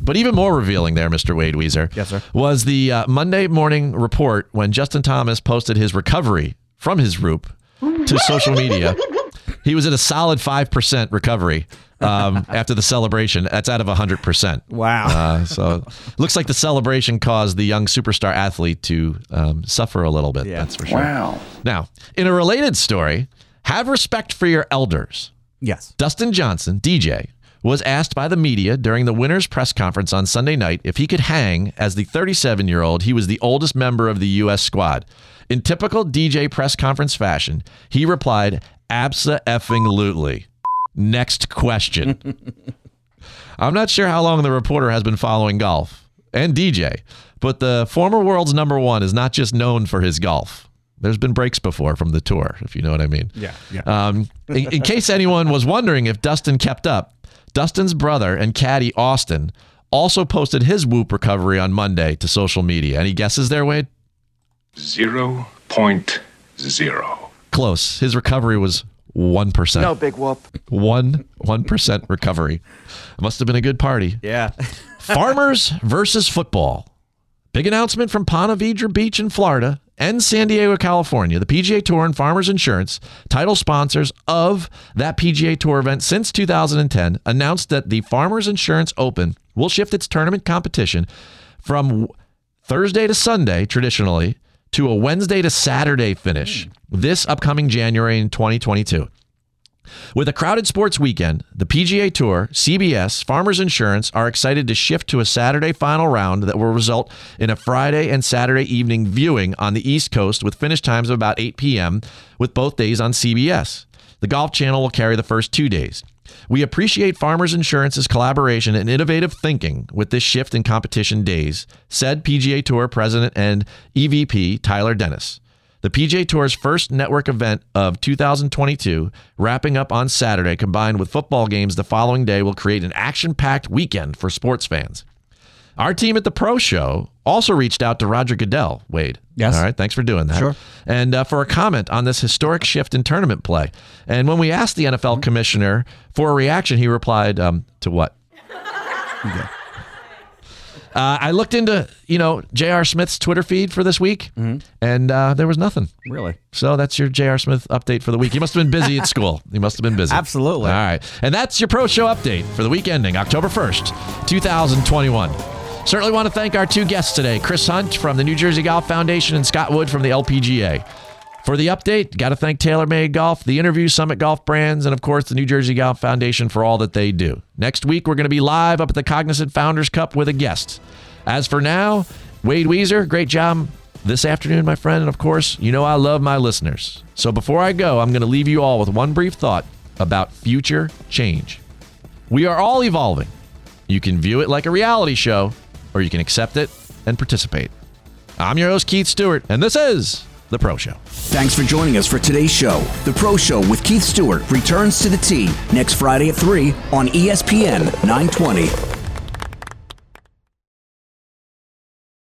but even more revealing there, Mr. Wade Weezer, Yes, sir. was the uh, Monday morning report when Justin Thomas posted his recovery from his Whoop to social media. He was at a solid 5% recovery um, after the celebration. That's out of 100%. Wow. Uh, so looks like the celebration caused the young superstar athlete to um, suffer a little bit. Yeah. That's for sure. Wow. Now, in a related story, have respect for your elders. yes. Dustin Johnson, DJ, was asked by the media during the winners' press conference on Sunday night if he could hang as the 37 year old. He was the oldest member of the U.S. squad. In typical DJ press conference fashion, he replied, Absa effing lutely. Next question. I'm not sure how long the reporter has been following golf and DJ, but the former world's number one is not just known for his golf. There's been breaks before from the tour, if you know what I mean. Yeah. Yeah. Um, in, in case anyone was wondering if Dustin kept up, Dustin's brother and caddy Austin also posted his whoop recovery on Monday to social media. Any guesses there, Wade? Zero point zero. Close. His recovery was one percent. No, big whoop. One one percent recovery. Must have been a good party. yeah. Farmers versus football. Big announcement from Ponte Vedra Beach in Florida and San Diego, California. The PGA Tour and Farmers Insurance, title sponsors of that PGA Tour event since 2010, announced that the Farmers Insurance Open will shift its tournament competition from Thursday to Sunday, traditionally, to a Wednesday to Saturday finish hmm. this upcoming January in 2022. With a crowded sports weekend, the PGA Tour, CBS, Farmers Insurance are excited to shift to a Saturday final round that will result in a Friday and Saturday evening viewing on the East Coast with finish times of about 8 p.m., with both days on CBS. The Golf Channel will carry the first two days. We appreciate Farmers Insurance's collaboration and innovative thinking with this shift in competition days, said PGA Tour President and EVP Tyler Dennis. The PGA Tour's first network event of 2022, wrapping up on Saturday, combined with football games the following day, will create an action packed weekend for sports fans. Our team at the Pro Show also reached out to Roger Goodell, Wade. Yes. All right. Thanks for doing that. Sure. And uh, for a comment on this historic shift in tournament play. And when we asked the NFL commissioner for a reaction, he replied um, to what? Uh, I looked into, you know, J.R. Smith's Twitter feed for this week, and uh, there was nothing. Really? So that's your J.R. Smith update for the week. He must have been busy at school. He must have been busy. Absolutely. All right. And that's your Pro Show update for the week ending October 1st, 2021. Certainly want to thank our two guests today Chris Hunt from the New Jersey Golf Foundation and Scott Wood from the LPGA. For the update, got to thank TaylorMade Golf, the interview, Summit Golf Brands, and of course the New Jersey Golf Foundation for all that they do. Next week, we're going to be live up at the Cognizant Founders Cup with a guest. As for now, Wade Weezer, great job this afternoon, my friend. And of course, you know I love my listeners. So before I go, I'm going to leave you all with one brief thought about future change. We are all evolving. You can view it like a reality show, or you can accept it and participate. I'm your host, Keith Stewart, and this is The Pro Show. Thanks for joining us for today's show. The Pro Show with Keith Stewart returns to the T next Friday at 3 on ESPN 920.